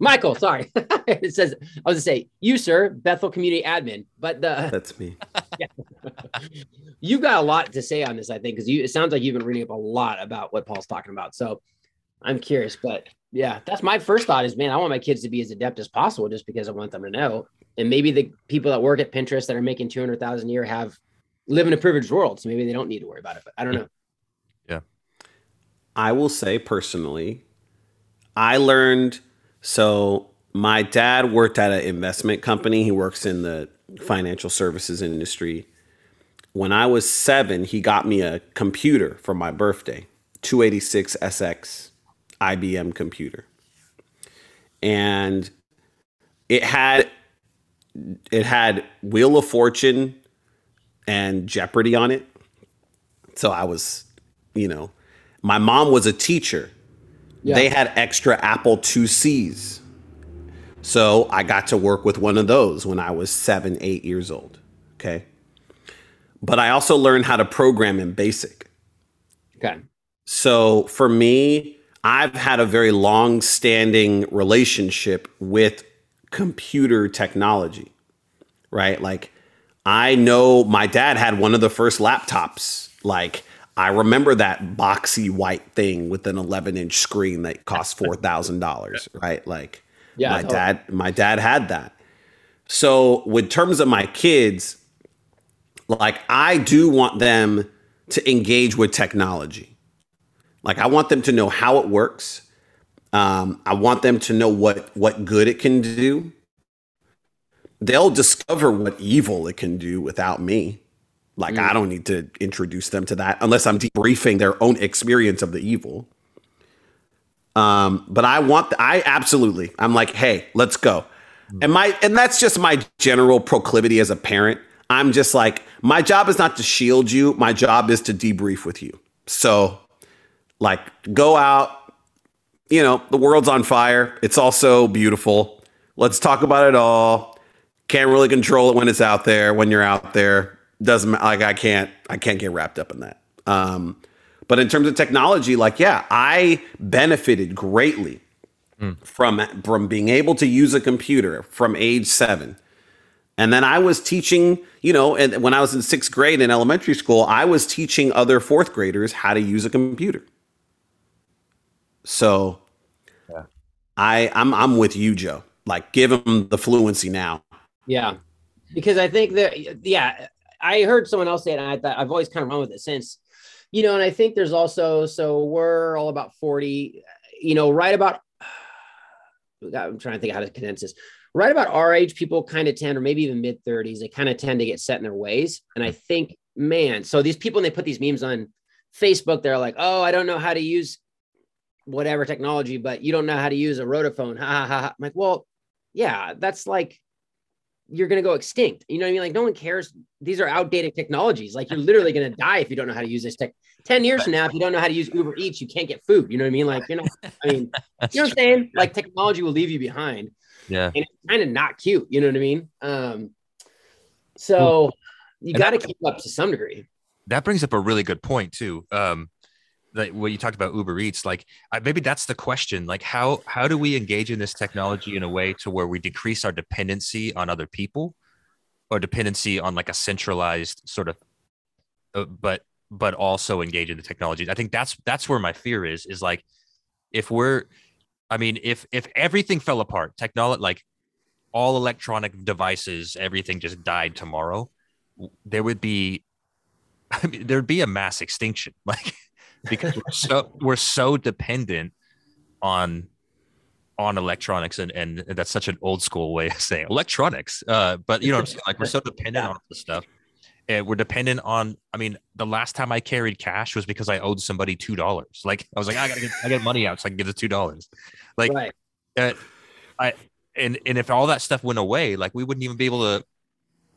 Michael, sorry. it says I was gonna say you, sir, Bethel Community Admin, but the that's me. Yeah. You've got a lot to say on this, I think, because you it sounds like you've been reading up a lot about what Paul's talking about. So I'm curious, but yeah, that's my first thought is man, I want my kids to be as adept as possible just because I want them to know. And maybe the people that work at Pinterest that are making 200,000 a year have live in a privileged world. So maybe they don't need to worry about it, but I don't know. Yeah. I will say personally, I learned so my dad worked at an investment company. He works in the financial services industry. When I was seven, he got me a computer for my birthday, 286 SX IBM computer. And it had it had Wheel of Fortune and Jeopardy on it. So I was, you know, my mom was a teacher. Yeah. They had extra Apple IIcs. So I got to work with one of those when I was seven, eight years old. Okay. But I also learned how to program in BASIC. Okay. So for me, I've had a very long standing relationship with computer technology, right? Like, I know my dad had one of the first laptops. Like, I remember that boxy white thing with an 11 inch screen that cost $4,000, right? Like, yeah, my totally. dad, my dad had that. So, with terms of my kids, like, I do want them to engage with technology like I want them to know how it works. Um, I want them to know what what good it can do. They'll discover what evil it can do without me. Like mm. I don't need to introduce them to that unless I'm debriefing their own experience of the evil. Um, but I want the, I absolutely I'm like, hey, let's go. Mm. And my and that's just my general proclivity as a parent. I'm just like, my job is not to shield you. My job is to debrief with you. So like, go out. You know, the world's on fire. It's also beautiful. Let's talk about it all. Can't really control it when it's out there. When you're out there, doesn't like I can't. I can't get wrapped up in that. Um, but in terms of technology, like yeah, I benefited greatly mm. from from being able to use a computer from age seven. And then I was teaching, you know, and when I was in sixth grade in elementary school, I was teaching other fourth graders how to use a computer. So yeah. I I'm I'm with you, Joe. Like give him the fluency now. Yeah. Because I think that yeah, I heard someone else say it and I thought I've always kind of run with it since. You know, and I think there's also so we're all about 40, you know, right about I'm trying to think how to condense this. Right about our age, people kind of tend, or maybe even mid 30s, they kind of tend to get set in their ways. And I think, man, so these people, when they put these memes on Facebook, they're like, oh, I don't know how to use whatever technology, but you don't know how to use a rotophone. Ha ha ha. I'm like, well, yeah, that's like you're gonna go extinct. You know what I mean? Like no one cares. These are outdated technologies. Like you're literally gonna die if you don't know how to use this tech. Ten years from now, if you don't know how to use Uber Eats, you can't get food. You know what I mean? Like you know, I mean, you know what I'm saying? Like technology will leave you behind. Yeah, and it's kind of not cute. You know what I mean? Um, so you got to keep up to some degree. That brings up a really good point too. Um, like what you talked about Uber Eats, like maybe that's the question. Like how how do we engage in this technology in a way to where we decrease our dependency on other people, or dependency on like a centralized sort of, uh, but but also engage in the technology. I think that's that's where my fear is. Is like if we're, I mean, if if everything fell apart, technology like all electronic devices, everything just died tomorrow, there would be I mean, there'd be a mass extinction. Like because we're so we're so dependent on on electronics and and that's such an old school way of saying electronics uh but you know what i'm saying like we're so dependent Yeah. on this stuff and we're dependent on i mean the last time i carried cash was because i owed somebody two dollars like i was like i gotta get i get money out so i can get the two dollars like right. uh, I and and if all that stuff went away, like we wouldn't even be able to.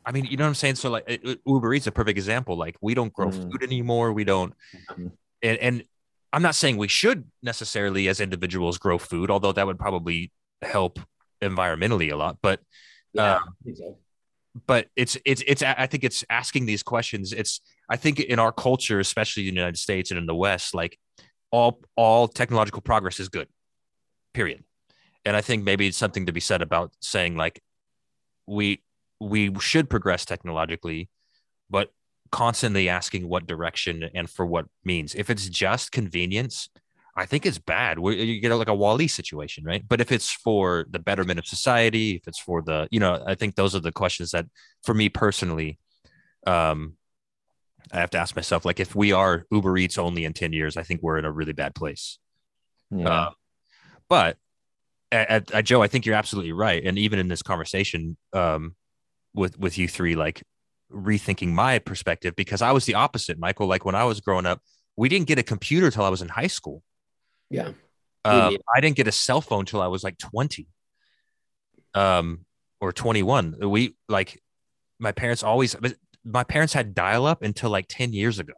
I mean, you know what I'm saying? So like it- it- Uber Eats is a perfect example. Like we don't grow Mm. food anymore. We don't, Mhm. And and I'm not saying we should necessarily as individuals grow food, although that would probably help environmentally a lot. But Yeah. Uh, so. but it's it's it's I think it's asking these questions. It's I think in our culture, especially in the United States and in the West, like all all technological progress is good. Period. And I think maybe it's something to be said about saying like we we should progress technologically, but constantly asking what direction and for what means. If it's just convenience, I think it's bad. You get like a WALL-E situation, right? But if it's for the betterment of society, if it's for the, you know, I think those are the questions that, for me personally, um, I have to ask myself, like, if we are Uber Eats only in ten years, I think we're in a really bad place. Yeah. Uh, but at, at, Joe, I think you're absolutely right. And even in this conversation um, with with you three, like rethinking my perspective, because I was the opposite, Michael. Like when I was growing up, we didn't get a computer till I was in high school. Yeah. Did. I didn't get a cell phone till I was like 20, um, or 21. We like my parents always. My parents had dial up until like 10 years ago.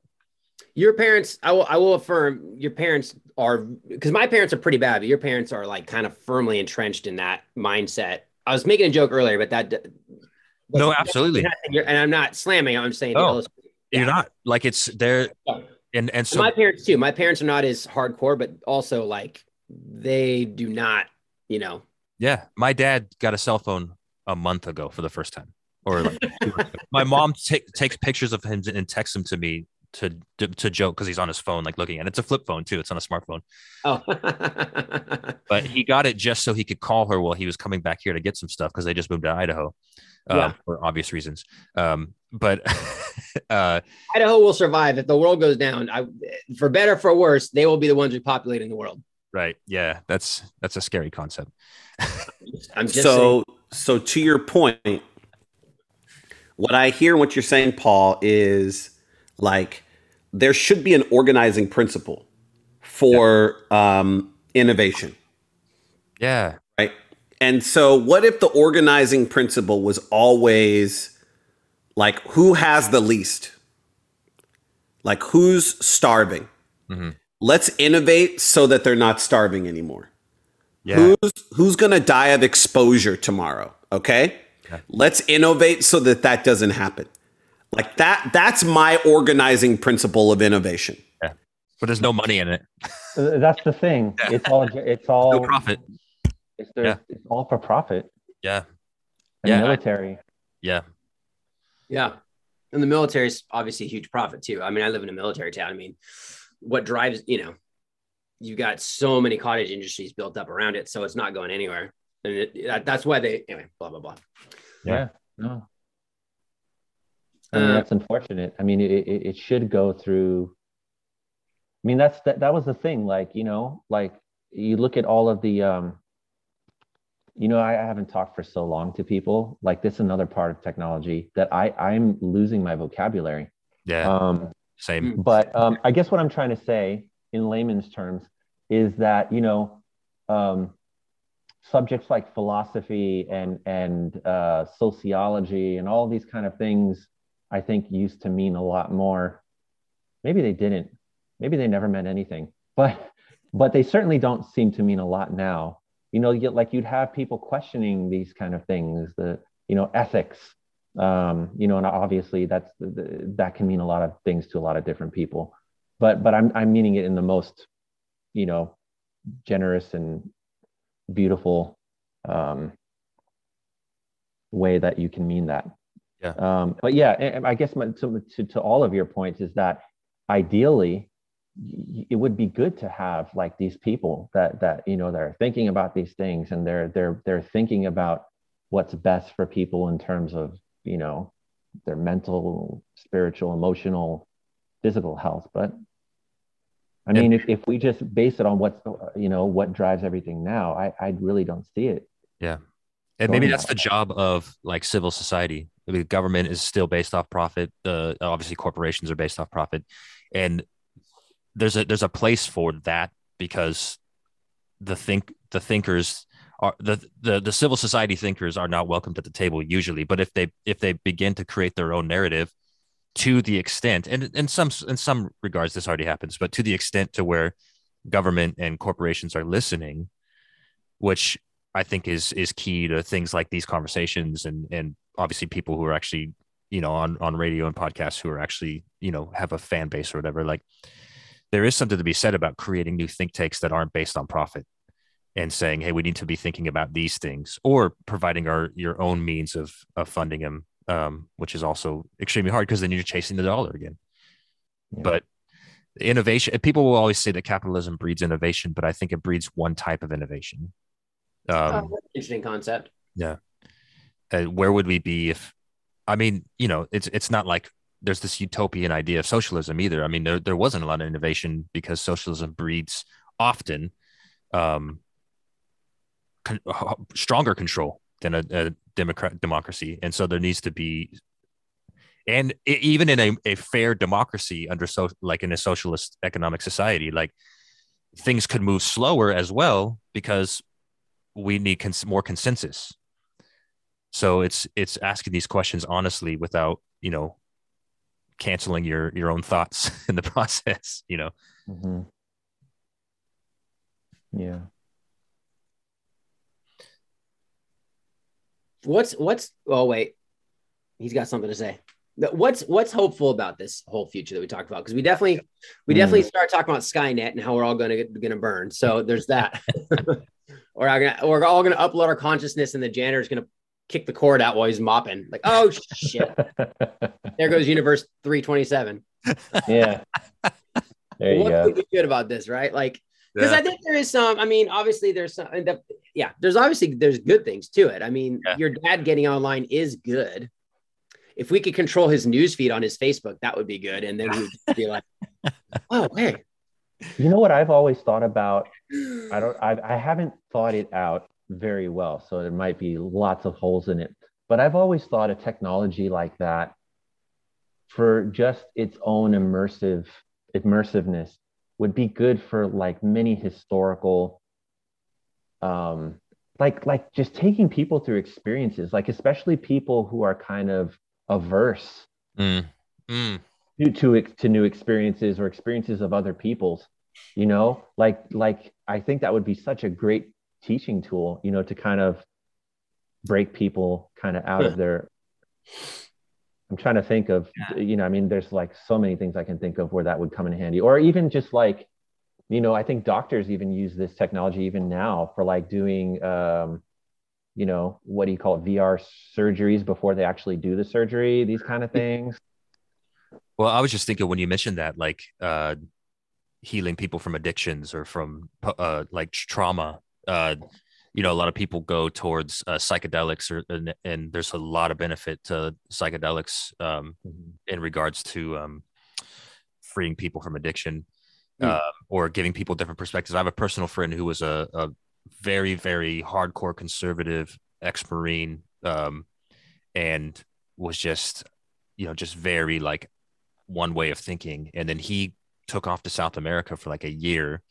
Your parents, I will, I will affirm, your parents are because my parents are pretty bad, but your parents are like kind of firmly entrenched in that mindset. I was making a joke earlier, but that No, absolutely. and I'm not slamming. I'm saying Oh, illustrate. You're not like it's there, Yeah. and and so my parents too. My parents are not as hardcore, but also like they do not, you know. Yeah, my dad got a cell phone a month ago for the first time, or like two months ago. my mom ta- takes pictures of him and texts him to me to to, to joke because he's on his phone, like looking at it. It's a flip phone too. It's on a smartphone, Oh, but he got it just so he could call her while he was coming back here to get some stuff because they just moved to Idaho, uh, Yeah. for obvious reasons. Um, but uh, Idaho will survive if the world goes down. I, for better for worse, they will be the ones repopulating the world. right, yeah, that's that's a scary concept. I'm just saying. so so to your point what i hear what you're saying paul is like there should be an organizing principle for um, innovation Yeah, right and so what if the organizing principle was always like who has the least like who's starving Mhm. let's innovate so that they're not starving anymore yeah, Who's who's going to die of exposure tomorrow? Okay? Okay. Let's innovate so that that doesn't happen. Like that that's my organizing principle of innovation. but there's no money in it, That's the thing. It's all. It's all. no profit. It's, there- Yeah. it's all for profit. Yeah, The Yeah, military. yeah, Yeah. And the military is obviously a huge profit too. I mean, I live in a military town. I mean, what drives, you know, you've got so many cottage industries built up around it. So it's not going anywhere. And it, that, that's why they, anyway, blah, blah, blah. Yeah. Yeah. No. I mean, Uh, that's unfortunate. I mean, it, it, it should go through. I mean, that's that, that was the thing. Like, you know, like you look at all of the, um, you know, I, I haven't talked for so long to people. Like, this is another part of technology that I I'm losing my vocabulary. yeah. Um, Same. but um, I guess what I'm trying to say in layman's terms is that you know um, subjects like philosophy and and uh, sociology and all these kind of things I think used to mean a lot more. Maybe they didn't. Maybe they never meant anything. But but they certainly don't seem to mean a lot now. You know, you, like you'd have people questioning these kind of things, the you know ethics, um, you know, and obviously that's the, that can mean a lot of things to a lot of different people. But but I'm I'm meaning it in the most, you know, generous and beautiful um, way that you can mean that. Yeah. Um, but yeah, I guess my, to, to to all of your points is that ideally it would be good to have like these people that that you know that are thinking about these things and they're they're they're thinking about what's best for people in terms of you know their mental spiritual emotional physical health but I mean, if, if we just base it on what's you know what drives everything now, I I really don't see it. Yeah, and maybe that's the job of like civil society. I mean, government is still based off profit. Uh, obviously, corporations are based off profit, and there's a there's a place for that because the think the thinkers are the, the the civil society thinkers are not welcomed at the table usually. But if they if they begin to create their own narrative to the extent, and in some in some regards this already happens, but to the extent to where government and corporations are listening, which I think is is key to things like these conversations and and obviously people who are actually you know on on radio and podcasts who are actually you know have a fan base or whatever like there is something to be said about creating new think tanks that aren't based on profit and saying hey we need to be thinking about these things or providing our your own means of of funding them um, which is also extremely hard because then you're chasing the dollar again Yeah. but innovation people will always say that capitalism breeds innovation but i think it breeds one type of innovation um, Oh, interesting concept. Yeah. Uh, where would we be if i mean you know it's it's not like there's this utopian idea of socialism either. I mean there, there wasn't a lot of innovation because socialism breeds often um con- stronger control than a, a democrat democracy. And so there needs to be and e- even in a, a fair democracy under so like in a socialist economic society like things could move slower as well because we need cons- more consensus. So it's it's asking these questions honestly without you know canceling your your own thoughts in the process you know Mhm. Yeah. What's what's oh wait, he's got something to say. What's what's hopeful about this whole future that we talked about? Because we definitely we Hmm. definitely start talking about Skynet and how we're all gonna gonna burn. So there's that. we're all gonna we're all gonna upload our consciousness and the janitor's gonna kick the cord out while he's mopping. Like, oh shit. There goes universe 327. yeah. There you what go. good about this, right? Like, because I think there is some. I mean, obviously, there's some. the- Yeah, there's obviously there's good things to it. I mean, Yeah. your dad getting online is good. If we could control his news feed on his Facebook, that would be good. And then we would be like, oh, hey, You know what I've always thought about? I don't. I, I haven't thought it out very well, so there might be lots of holes in it. But I've always thought a technology like that, for just its own immersive immersiveness, would be good for like many historical, um, like like just taking people through experiences, like especially people who are kind of averse Mm. Mm. to to to new experiences or experiences of other people's you know like like i think that would be such a great teaching tool you know to kind of break people kind of out of their i'm trying to think of you know i mean there's like so many things i can think of where that would come in handy. Or even just like you know i think doctors even use this technology even now for like doing um you know what do you call it vr surgeries before they actually do the surgery these kind of things. Well, I was just thinking when you mentioned that, like uh, healing people from addictions or from uh, like trauma. Uh, you know, a lot of people go towards uh, psychedelics, or and, and there's a lot of benefit to psychedelics um, in regards to um, freeing people from addiction Mm. uh, or giving people different perspectives. I have a personal friend who was a, a very, very hardcore conservative ex-marine, um, and was just, you know, just very like one way of thinking. And then he took off to South America for like a year.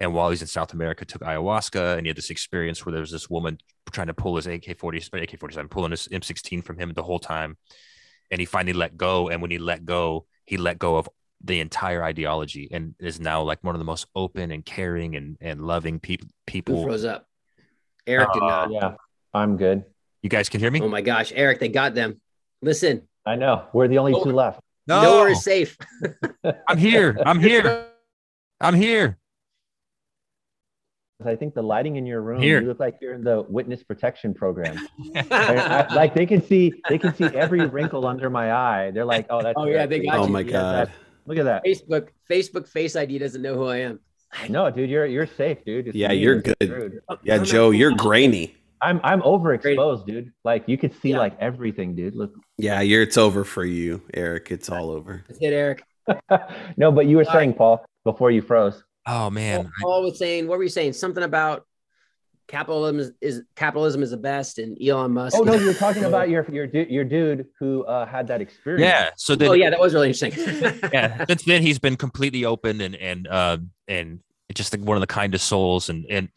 And while he's in South America, took ayahuasca, and he had this experience where there was this woman trying to pull his AK forty AK forty seven, pulling his M sixteen from him the whole time. And he finally let go. And when he let go, he let go of the entire ideology and is now like one of the most open and caring and, and loving people who people. froze up? Erick did not. Uh, yeah i'm good You guys can hear me? Oh my gosh, Erick, they got them. Listen, I know. We're the only Oh. two left. No nowhere is safe. I'm here. I'm here. I'm here. I think the lighting in your room, Here. you look like you're in the witness protection program. And I- like they can see, they can see every wrinkle under my eye. They're like, oh, that's. Oh, yeah, they got Oh you. my Yeah, god. Look at that. Facebook, Facebook Face ID doesn't know who I am. No, dude, you're you're safe, dude. It's Yeah, you're good. screwed. Yeah, Joe, you're grainy. I'm I'm overexposed, dude. Like you could see Yeah. like everything, dude. Look. Yeah, you're it's over for you, Erick. It's all over. Let's hit Erick. no, but you were Sorry. saying, Paul, before you froze. Oh man, Paul was saying, what were you saying? Something about capitalism is, is capitalism is the best, and Elon Musk. Oh no, you were talking about your your your dude who uh, had that experience. yeah. So then, oh yeah, that was really interesting. yeah. Since then, he's been completely open and and uh, and just one of the kindest souls. And and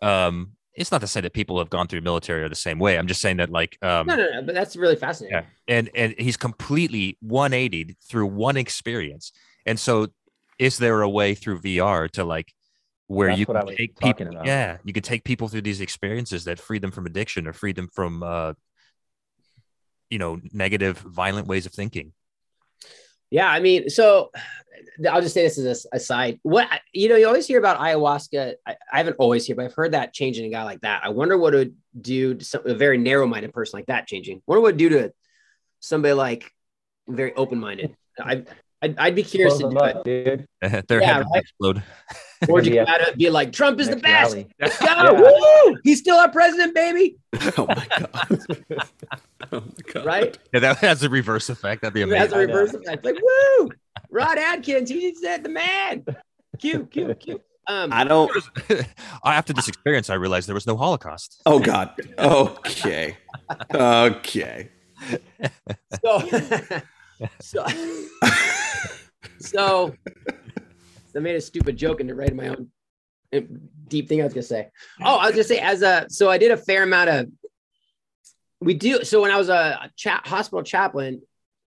um, it's not to say that people who have gone through military are the same way. I'm just saying that like um, no, no, no, but that's really fascinating. Yeah. and and he's completely 180 through one experience. And so, is there a way through VR to like where That's you what I can take people? about. Yeah, you can take people through these experiences that free them from addiction or free them from uh, you know negative, violent ways of thinking. Yeah, I mean, so I'll just say this as a aside. What you know, you always hear about ayahuasca. I, I haven't always heard, but I've heard that changing a guy like that. I wonder what it would do to some, a very narrow-minded person like that changing. What it would do to somebody like very open-minded. I, I'd, I'd be curious Close to them do it. up, dude. Their Yeah, head would right. explode. Or you Yeah. come out and be like, Trump is the best. rally. Let's go. Yeah. Woo! He's still our president, baby. Oh my god. oh my god. Right? Yeah, that has a reverse effect. That'd be amazing. It has a reverse effect. Like, woo! Rod Adkins, he said the man. Cute, cute, cute. Um, I don't. After this experience, I realized there was no Holocaust. Oh god. Okay. Okay. so, so, so, I made a stupid joke into writing my own uh, deep thing I was gonna say. Oh, I was gonna say as a so I did a fair amount of we do so when I was a cha- hospital chaplain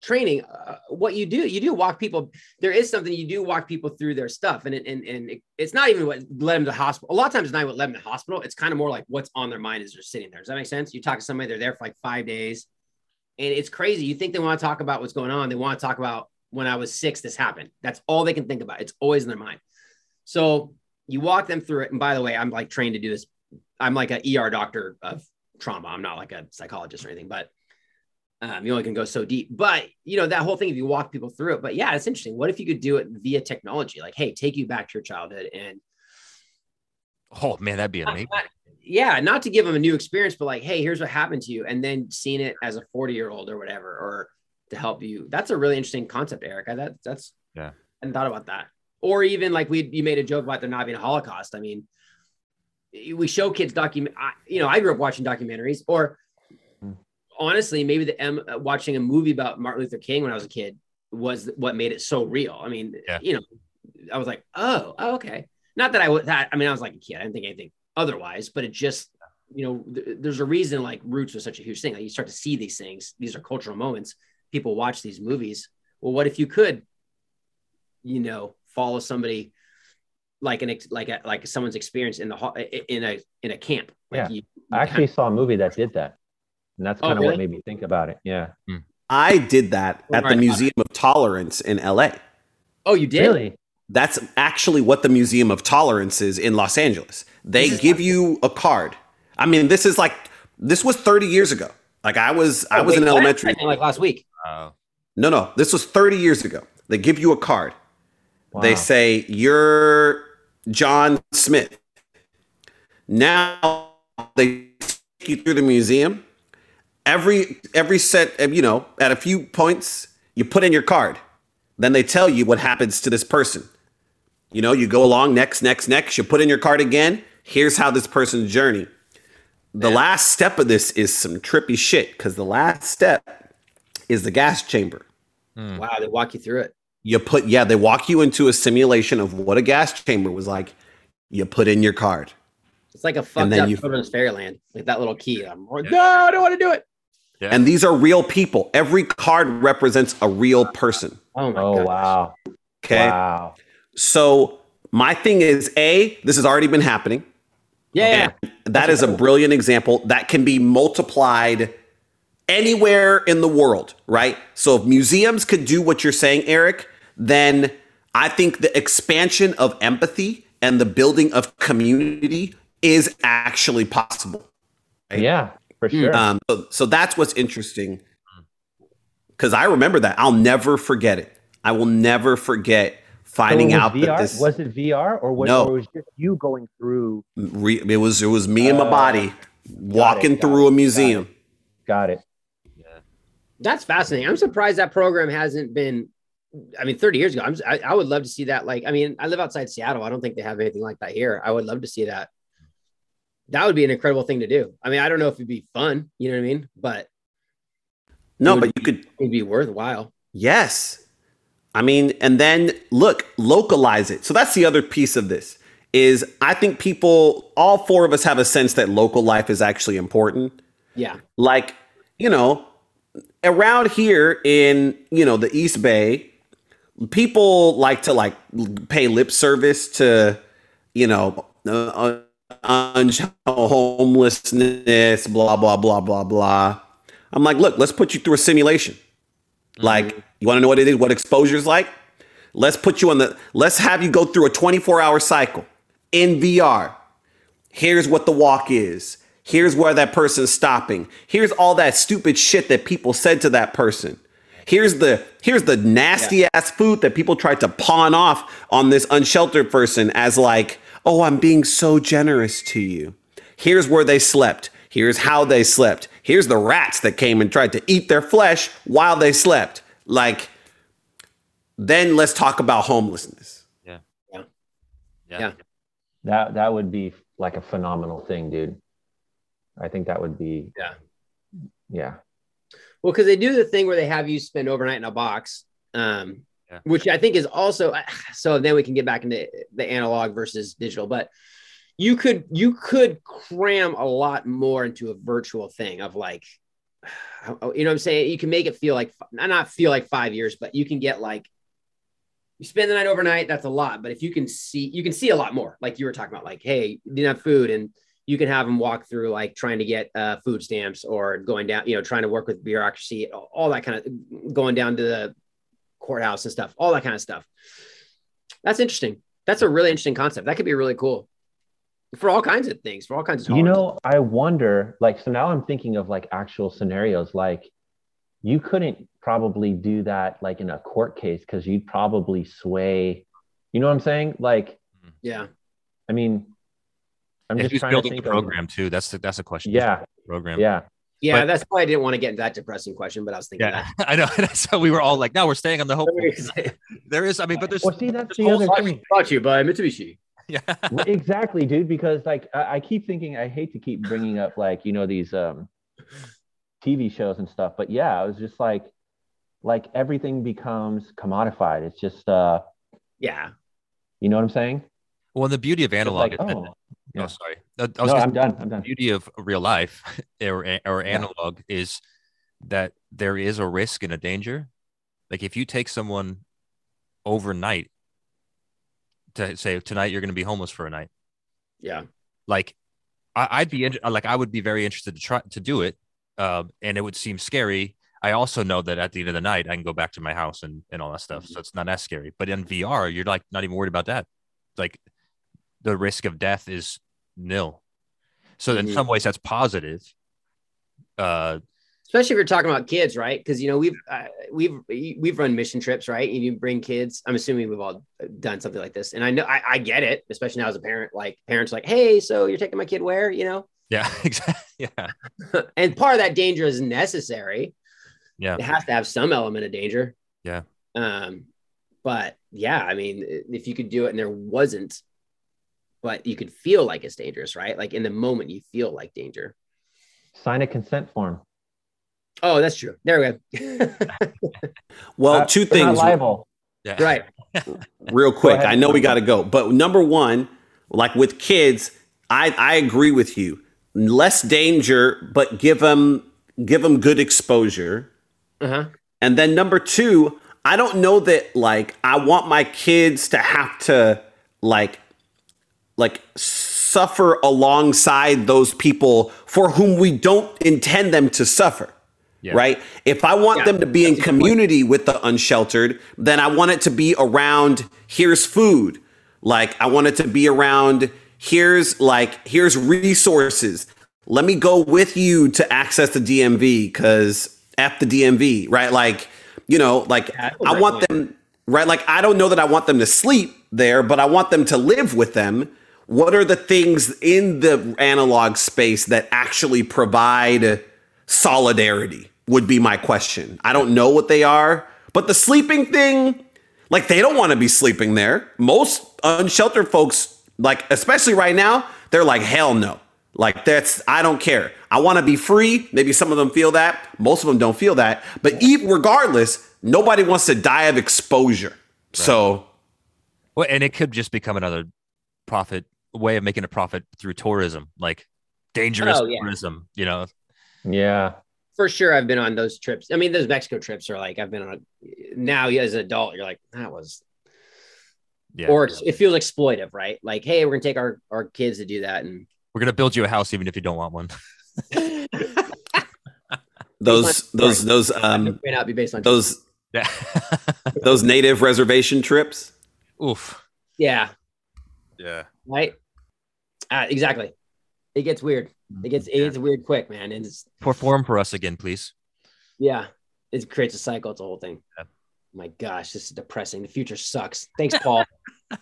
training, uh, what you do you do walk people. There is something you do walk people through their stuff, and it, and and it, it's not even what led them to hospital. A lot of times, it's not what led them to hospital. It's kind of more like what's on their mind as they're sitting there. Does that make sense? You talk to somebody, they're there for like five days, and it's crazy. You think they want to talk about what's going on. They want to talk about when I was six, this happened. That's all they can think about. It's always in their mind. So you walk them through it. And by the way, I'm like trained to do this. I'm like an ER doctor of trauma. I'm not like a psychologist or anything, but um, you only can go so deep. But you know, that whole thing, if you walk people through it, but yeah, it's interesting. What if you could do it via technology? Like, hey, take you back to your childhood and Oh man, that'd be amazing. not- yeah, not to give them a new experience, but like, hey, here's what happened to you, and then seeing it as a 40 year old or whatever, or to help you. That's a really interesting concept, Erick. I, that that's Yeah. I hadn't thought about that. Or even like we you made a joke about there not being a Holocaust. I mean, we show kids document. I, you know, I grew up watching documentaries, or Hmm. honestly, maybe the M watching a movie about Martin Luther King when I was a kid was what made it so real. I mean, Yeah. you know, I was like, oh, oh, okay. Not that I would that I mean, I was like a kid. I didn't think anything otherwise, but it just, you know, th- there's a reason like roots was such a huge thing. Like you start to see these things, these are cultural moments. People watch these movies. Well, what if you could, you know, follow somebody like an ex- like a, like someone's experience in the in a in a camp? Like Yeah. you, I actually saw a movie that did that, and that's Oh, kind of really? what made me think about it. Yeah. Hmm. I did that at the Museum of Tolerance in LA. oh, you did Really? That's actually what the Museum of Tolerance is in Los Angeles. They give you a card. I mean, this is like this was 30 years ago. Like I was oh, I Oh, was wait, in what? elementary. like last week. Uh, No, no, this was 30 years ago. They give you a card. They say you're John Smith. Now they take you through the museum. Every every set, of, you know, at a few points, you put in your card. Then they tell you what happens to this person. You know, you go along next, next, next. You put in your card again. Here's how this person's journey. The last step of this is some trippy shit because the last step is the gas chamber hmm. Wow, they walk you through it. you put yeah they walk you into a simulation of what a gas chamber was like you put in your card It's like a fucked up you- children's fairyland, like that little key. I'm like, no, I don't want to do it. Yeah. and these are real people every card represents a real person Oh my Oh god! wow. okay Wow. so my thing is a this has already been happening Yeah, yeah. that is a brilliant example that can be multiplied anywhere in the world right so if museums could do what you're saying erick then i think the expansion of empathy and the building of community is actually possible Right. Yeah, for sure. Um, so, so that's what's interesting. Because I remember that. I'll never forget it. I will never forget finding it was out VR? that this was it VR or was, No. or was just you going through? re, it was it was me and my Uh, body walking got through it, a museum. Got it. That's fascinating. I'm surprised that program hasn't been I mean, 30 years ago, I'm, I, I would love to see that. Like, I mean, I live outside Seattle. I don't think they have anything like that here. I would love to see that. That would be an incredible thing to do. I mean, I don't know if it'd be fun, you know what I mean? But No, but you could it'd be worthwhile. Yes. I mean, and then look, localize it. So that's the other piece of this is I think people, all four of us have a sense that local life is actually important. Yeah. Like, you know, around here in, you know, the East Bay, people like to like pay lip service to, you know, uh, uh, homelessness, blah, blah, blah, blah, blah. I'm like, look, let's put you through a simulation. Like, you want to know what it is, what exposure is like? Let's put you on the, let's have you go through a 24 hour cycle in VR. Here's what the walk is. Here's where that person's stopping. Here's all that stupid shit that people said to that person. Here's the here's the nasty ass food that people tried to pawn off on this unsheltered person as like, "Oh, I'm being so generous to you." Here's where they slept. Here's how they slept. Here's the rats that came and tried to eat their flesh while they slept. Like then let's talk about homelessness. Yeah. Yeah. Yeah. Yeah. That that would be like a phenomenal thing, dude. I think that would be Yeah. yeah. Well, because they do the thing where they have you spend overnight in a box, um, Yeah. which I think is also so. Then we can get back into the analog versus digital, but you could you could cram a lot more into a virtual thing of like, you know, what I'm saying you can make it feel like not feel like five years, but you can get like you spend the night overnight. That's a lot, but if you can see, you can see a lot more. Like you were talking about, like, hey, you didn't have food and you can have them walk through like trying to get uh, food stamps or going down, you know, trying to work with bureaucracy, all that kind of going down to the courthouse and stuff, all that kind of stuff. That's interesting. That's a really interesting concept. That could be really cool for all kinds of things, for all kinds of You know, I wonder, like, so now I'm thinking of like actual scenarios. Like, you couldn't probably do that like in a court case because you'd probably sway. You know what I'm saying? Like, yeah, I mean, I'm And just who's trying to building the think of- program too? That's the, that's a question. Yeah, Program. yeah. yeah. But- that's why I didn't want to get into that depressing question, but I was thinking Yeah, I know. That's so we were all like, "No, we're staying on the hope." There is, I mean, but there's Well, see, that's there's the other thing. Brought to you by Mitsubishi. Yeah, exactly, dude. Because like I, I keep thinking, I hate to keep bringing up like you know these um TV shows and stuff, but yeah, I was just like, like everything becomes commodified. It's just, uh, Yeah, you know what I'm saying? well, and the beauty of analog. like, is that- oh, oh, sorry. I, I was no, I'm done. I'm done. the beauty of real life or, or analog is that there is a risk and a danger. Like if you take someone overnight to say tonight you're going to be homeless for a night, yeah, like I, I'd be in, like I would be very interested to try to do it, uh, and it would seem scary. I also know that at the end of the night I can go back to my house and and all that stuff, so it's not as scary. But in VR, you're like not even worried about that. Like the risk of death is nil. So in Mhm. some ways, that's positive. Uh, especially if you're talking about kids, right? Because you know we've uh, we've we've run mission trips, right? And you bring kids. I'm assuming we've all done something like this, and I know I, I get it, especially now as a parent. Like parents, are like, hey, so you're taking my kid where? You know, yeah, exactly. Yeah, and part of that danger is necessary. Yeah. it has to have some element of danger. Yeah. Um, but yeah, I mean, if you could do it and there wasn't, but you could feel like it's dangerous, right? Like in the moment, you feel like danger. Sign a consent form. Oh, that's true. There we go. Well, Uh, two you're not things. liable. yeah. right. real quick. I know we got to go, but number one, like with kids, I I agree with you. Less danger, but give them give them good exposure. Uh huh. And then number two, I don't know that like I want my kids to have to like like suffer alongside those people for whom we don't intend them to suffer. Yeah. Right? If I want Yeah, them to be in that's a good point. community with the unsheltered, then I want it to be around here's food. Like I want it to be around here's like here's resources. Let me go with you to access the DMV cuz F the DMV, right? Like, you know, like a I want them right? Like I don't know that I want them to sleep there, but I want them to live with them. What are the things in the analog space that actually provide solidarity? Would be my question. I don't know what they are, But the sleeping thing, like they don't want to be sleeping there. Most unsheltered folks, like especially right now, they're like, hell no. Like that's I don't care. I want to be free. Maybe some of them feel that. Most of them don't feel that. But even regardless, nobody wants to die of exposure. So Well, and it could just become another profit way of making a profit through tourism, like dangerous Oh, yeah. tourism. You know, Yeah. For sure, I've been on those trips. I mean, those Mexico trips are like I've been on. Now, as an adult, you're like that was, yeah. or it's- it feels exploitive, right? Like, hey, we're gonna take our our kids to do that, and We're gonna build you a house even if you don't want one. those those those um may not be based on those Yeah. those native reservation trips. Oof. yeah, Yeah. right. Uh, exactly. It gets weird. It gets it gets weird quick, man. And it's Perform for us again, please. yeah, it creates a cycle. It's a whole thing. Yeah. My gosh, this is depressing. The future sucks. Thanks, Paul.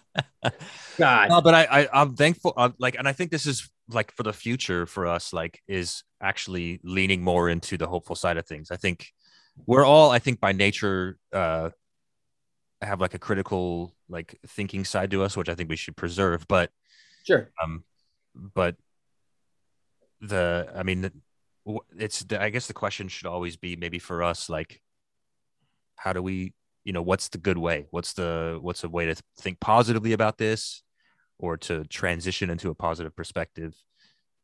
God. No, but I, I I'm thankful. Uh, like, and I think this is like for the future for us. Like, is actually leaning more into the hopeful side of things. I think we're all, I think, by nature, uh, have like a critical, like thinking side to us, which I think we should preserve. But Sure. um, but the, I mean, it's. The, I guess the question should always be maybe for us, like, how do we you know what's the good way what's the what's a way to think positively about this or to transition into a positive perspective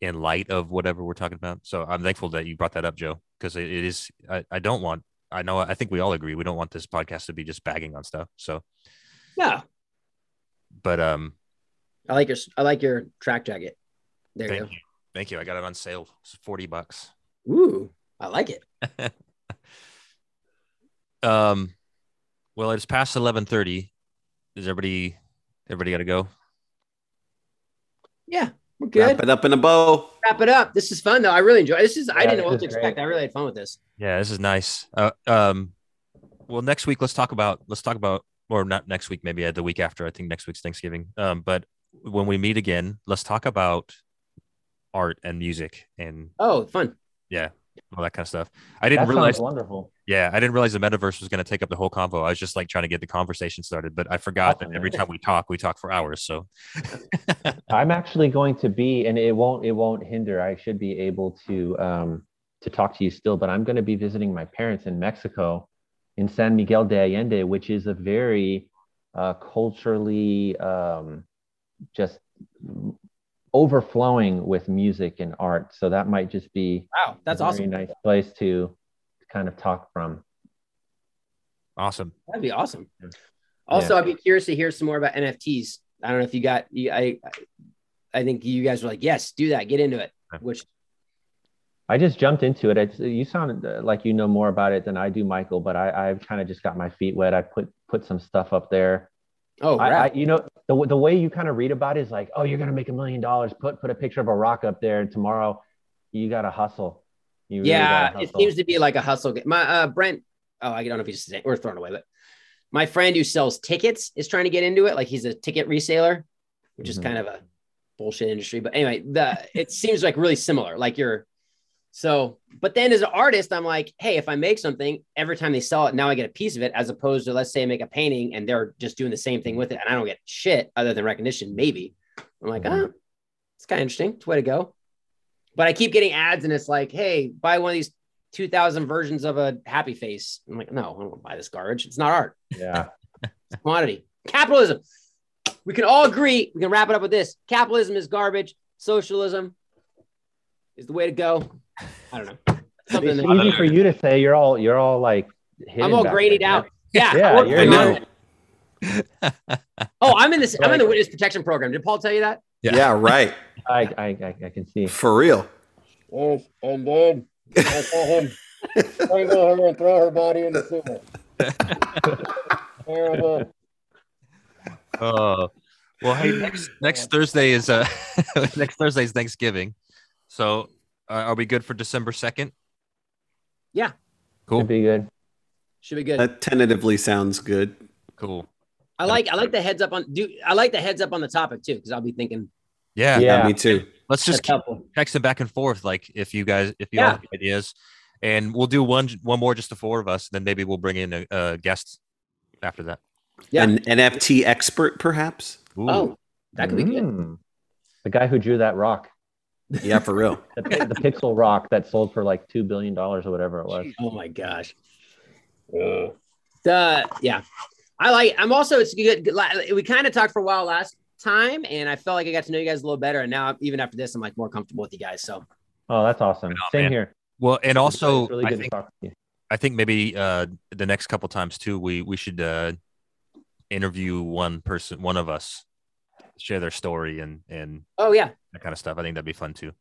in light of whatever we're talking about so i'm thankful that you brought that up joe because it, is I, I don't want i know i think we all agree we don't want this podcast to be just bagging on stuff so No, but um I like your I like your track jacket. There thank you you thank you i got it on sale it's 40 bucks. Ooh, I like it. um well it's past 11:30 is everybody everybody got to go Yeah, we're good. Wrap it up in a bow. Wrap it up. This is fun though. I really enjoy. This is I didn't know what to is expect. great. I really had fun with this. Yeah, this is nice. Uh, um, well, next week let's talk about let's talk about or not next week, maybe uh, the week after. I think next week's Thanksgiving. Um, but when we meet again, let's talk about art and music and Oh, fun. yeah, all that kind of stuff. I didn't That realize. wonderful. Yeah, I didn't realize the metaverse was going to take up the whole convo. I was just like trying to get the conversation started, but I forgot that every time we talk, we talk for hours. So I'm actually going to be, and it won't it won't hinder. I should be able to um, to talk to you still, but I'm going to be visiting my parents in Mexico, in San Miguel de Allende, which is a very uh, culturally um, just overflowing with music and art. So that might just be Wow, that's a very awesome. nice place to kind of talk from. awesome. That'd be awesome. Also, I'd be curious to hear some more about NFTs. I don't know if you got. You, I, I think you guys were like, yes, do that, get into it. Which I just jumped into it. It's, you sound uh, like you know more about it than I do, Michael. But I, I've kind of just got my feet wet. I put put some stuff up there. Oh, I, I, you know, the the way you kind of read about it is like, oh, you're gonna make a million dollars. Put put a picture of a rock up there, and tomorrow you gotta hustle. You really yeah, gotta it seems to be like a hustle. My uh, Brent. Oh, I don't know if he's we're throwing away, but my friend who sells tickets is trying to get into it. Like he's a ticket reseller, which is Mhm. kind of a bullshit industry. But anyway, the it seems like really similar. Like you're so, but then as an artist, I'm like, hey, if I make something every time they sell it, now I get a piece of it, as opposed to let's say I make a painting and they're just doing the same thing with it, and I don't get shit other than recognition. Maybe I'm like, Mhm. oh, it's kind of interesting. It's way to go. But I keep getting ads, and it's like, hey, buy one of these 2,000 versions of a happy face. I'm like, no, I don't want to buy this garbage. It's not art. Yeah, It's commodity. Capitalism. We can all agree. We can wrap it up with this. Capitalism is garbage. Socialism is the way to go. I don't know. Something it's that- easy for you to say. You're all you're all like. I'm all back grained there. out. Yeah. Yeah, I work you're for not. Nine. Oh, I'm in this. I'm in the witness protection program. Did Paul tell you that? Yeah. Yeah, right. I, I I I can see. For real. Yes, I'm dead. I saw him strangle her and throw her body in the sewer. Terrible. Oh, well, hey, next next Thursday is uh next Thursday is Thanksgiving, so uh, are we good for December second? Yeah. Cool. Should be good. Should be good. That tentatively sounds good. Cool. I like I like the heads up on do I like the heads up on the topic too because I'll be thinking Yeah. Yeah. me too. Let's just that's keep helpful. texting back and forth. Like if you guys, if you Yeah. have ideas, and we'll do one one more just the four of us. Then maybe we'll bring in a, a guest after that. Yeah. An NFT expert, perhaps. Ooh. Oh, that could be good. Mm. The guy who drew that rock, Yeah, for real. the, the pixel rock that sold for like two billion dollars or whatever it was. Oh my gosh. Uh, the yeah, I like. I'm also it's good. good- We kind of talked for a while last time, and I felt like I got to know you guys a little better. And now even after this, I'm like more comfortable with you guys. So Oh, that's awesome. Right on, Same man. here. Well, and also it's really I think to talk to you. I think maybe uh, the next couple times too, we we should uh, interview one person, one of us, share their story and and oh yeah, that kind of stuff. I think that'd be fun too.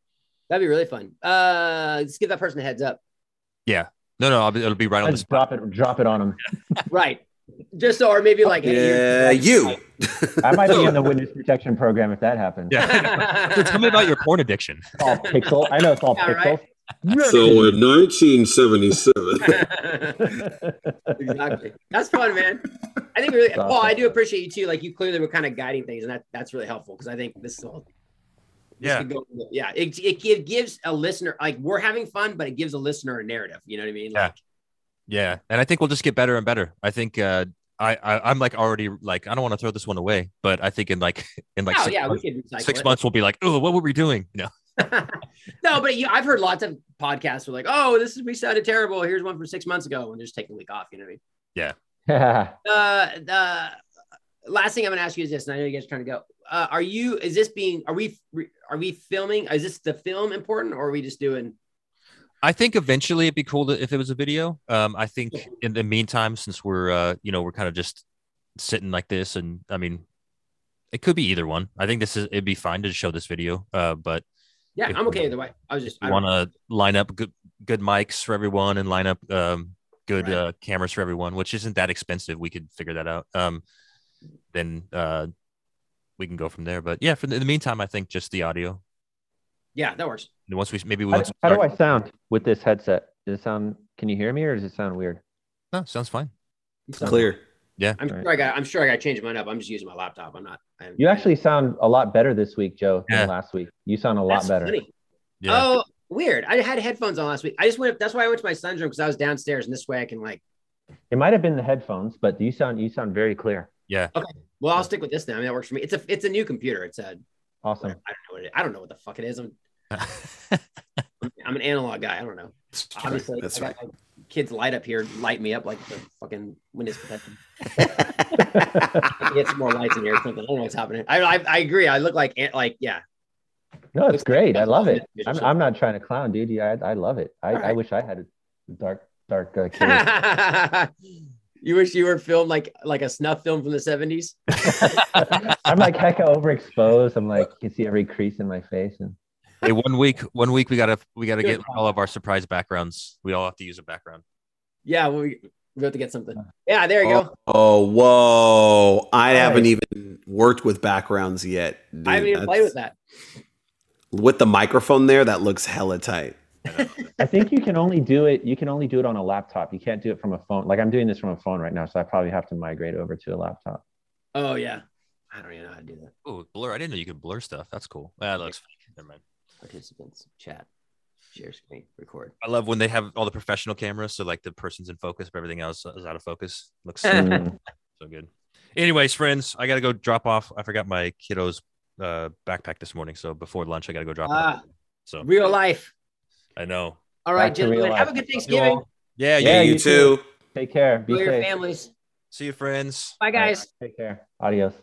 that'd be really fun. Uh, let's give that person a heads up. Yeah. No, no, I'll be, it'll be right on the spot. drop it. Drop it on them. Right. Just so, or maybe like, hey, Yeah, here's- you. I might be in the witness protection program if that happens. Yeah. So tell me about your porn addiction. It's all pixel. I know it's all Yeah, right. pixels. So in 1977, exactly. That's fun, man. I think really. That's Well, I do appreciate you too. Like you clearly were kind of guiding things, and that that's really helpful because I think this is all. This Yeah. go- yeah. It, it it gives a listener like we're having fun, but it gives a listener a narrative. You know what I mean? Yeah. Like, Yeah, and I think we'll just get better and better. I think uh, I, I I'm like already like I don't want to throw this one away, but I think in like in like oh six, yeah, months, could recycle six it. months we'll be like, oh, what were we doing? You know, no, but you, I've heard lots of podcasts were like, oh, this is we sounded terrible. Here's one from six months ago, and they're just taking a week off. You know what I mean? Yeah. uh the last thing I'm gonna ask you is this, and I know you guys are trying to go. Uh, are you? Is this being? Are we? Are we filming? Is this the film important, or are we just doing? I think eventually it'd be cool to, if it was a video. Um, I think in the meantime, since we're uh, you know, we're kind of just sitting like this, and I mean, it could be either one. I think this is it'd be fine to show this video. Uh, but Yeah, I'm okay either way. I was just. I want to line up good good mics for everyone and line up um good Right. uh, cameras for everyone, which isn't that expensive. We could figure that out. Um, then uh, we can go from there. But yeah, for the, in the meantime, I think just the audio. yeah, that works. And once we maybe we How, once how do I sound with this headset? Does it sound? Can you hear me, or does it sound weird? No, sounds fine. It's Clear. Yeah. I'm sure I got. I'm sure I got to change mine up. I'm just using my laptop. I'm not. I'm, You actually sound a lot better this week, Joe, Yeah. than last week. You sound a lot That's better. funny. Yeah. Oh, weird. I had headphones on last week. I just went. That's why I went to my son's room because I was downstairs, and this way I can like. It might have been the headphones, but you sound you sound very clear. yeah. Well, I'll stick with this now. I mean, that works for me. It's a. It's a new computer. It's a. Awesome. I don't know what it. I don't know what the fuck it is. I'm. I'm an analog guy. I don't know. That's. Obviously, That's right. got kids light up here, light me up like the fucking Windows protection. Get some more lights in here or something. I don't know what's happening. I, I, I agree. I look like like yeah. No, it's great. I love it. I'm. I'm not trying to clown, dude. Yeah, I, I love it. I, All I wish I had a dark dark uh. you wish you were filmed like like a snuff film from the 70s. I'm like hecka overexposed. I'm like, you can see every crease in my face, and hey, one week, one week we gotta we gotta get all of our surprise backgrounds. We all have to use a background. Yeah, we we have to get something. Yeah, there you Oh, go. oh, whoa. I Right. haven't even worked with backgrounds yet. dude. I haven't even played with that. With the microphone there, that looks hella tight. I think you can only do it. You can only do it on a laptop. You can't do it from a phone. Like I'm doing this from a phone right now, so I probably have to migrate over to a laptop. Oh yeah. I don't even know how to do that. Oh, blur! I didn't know you could blur stuff. That's cool. That looks fake. Never mind. Participants, chat, share screen, record. I love when they have all the professional cameras, so like the person's in focus, but everything else is out of focus. Looks so, Mm. so good. Anyways, friends, I gotta go drop off. I forgot my kiddo's uh, backpack this morning, so before lunch I gotta go drop it. Ah, off. So real life. I know. All right, Back gentlemen. Have a good Thanksgiving. all. Yeah, Yeah, Yeah, you. you, you too. Take care. Be Enjoy your families. See you, friends. Bye, guys. Take care. Adios.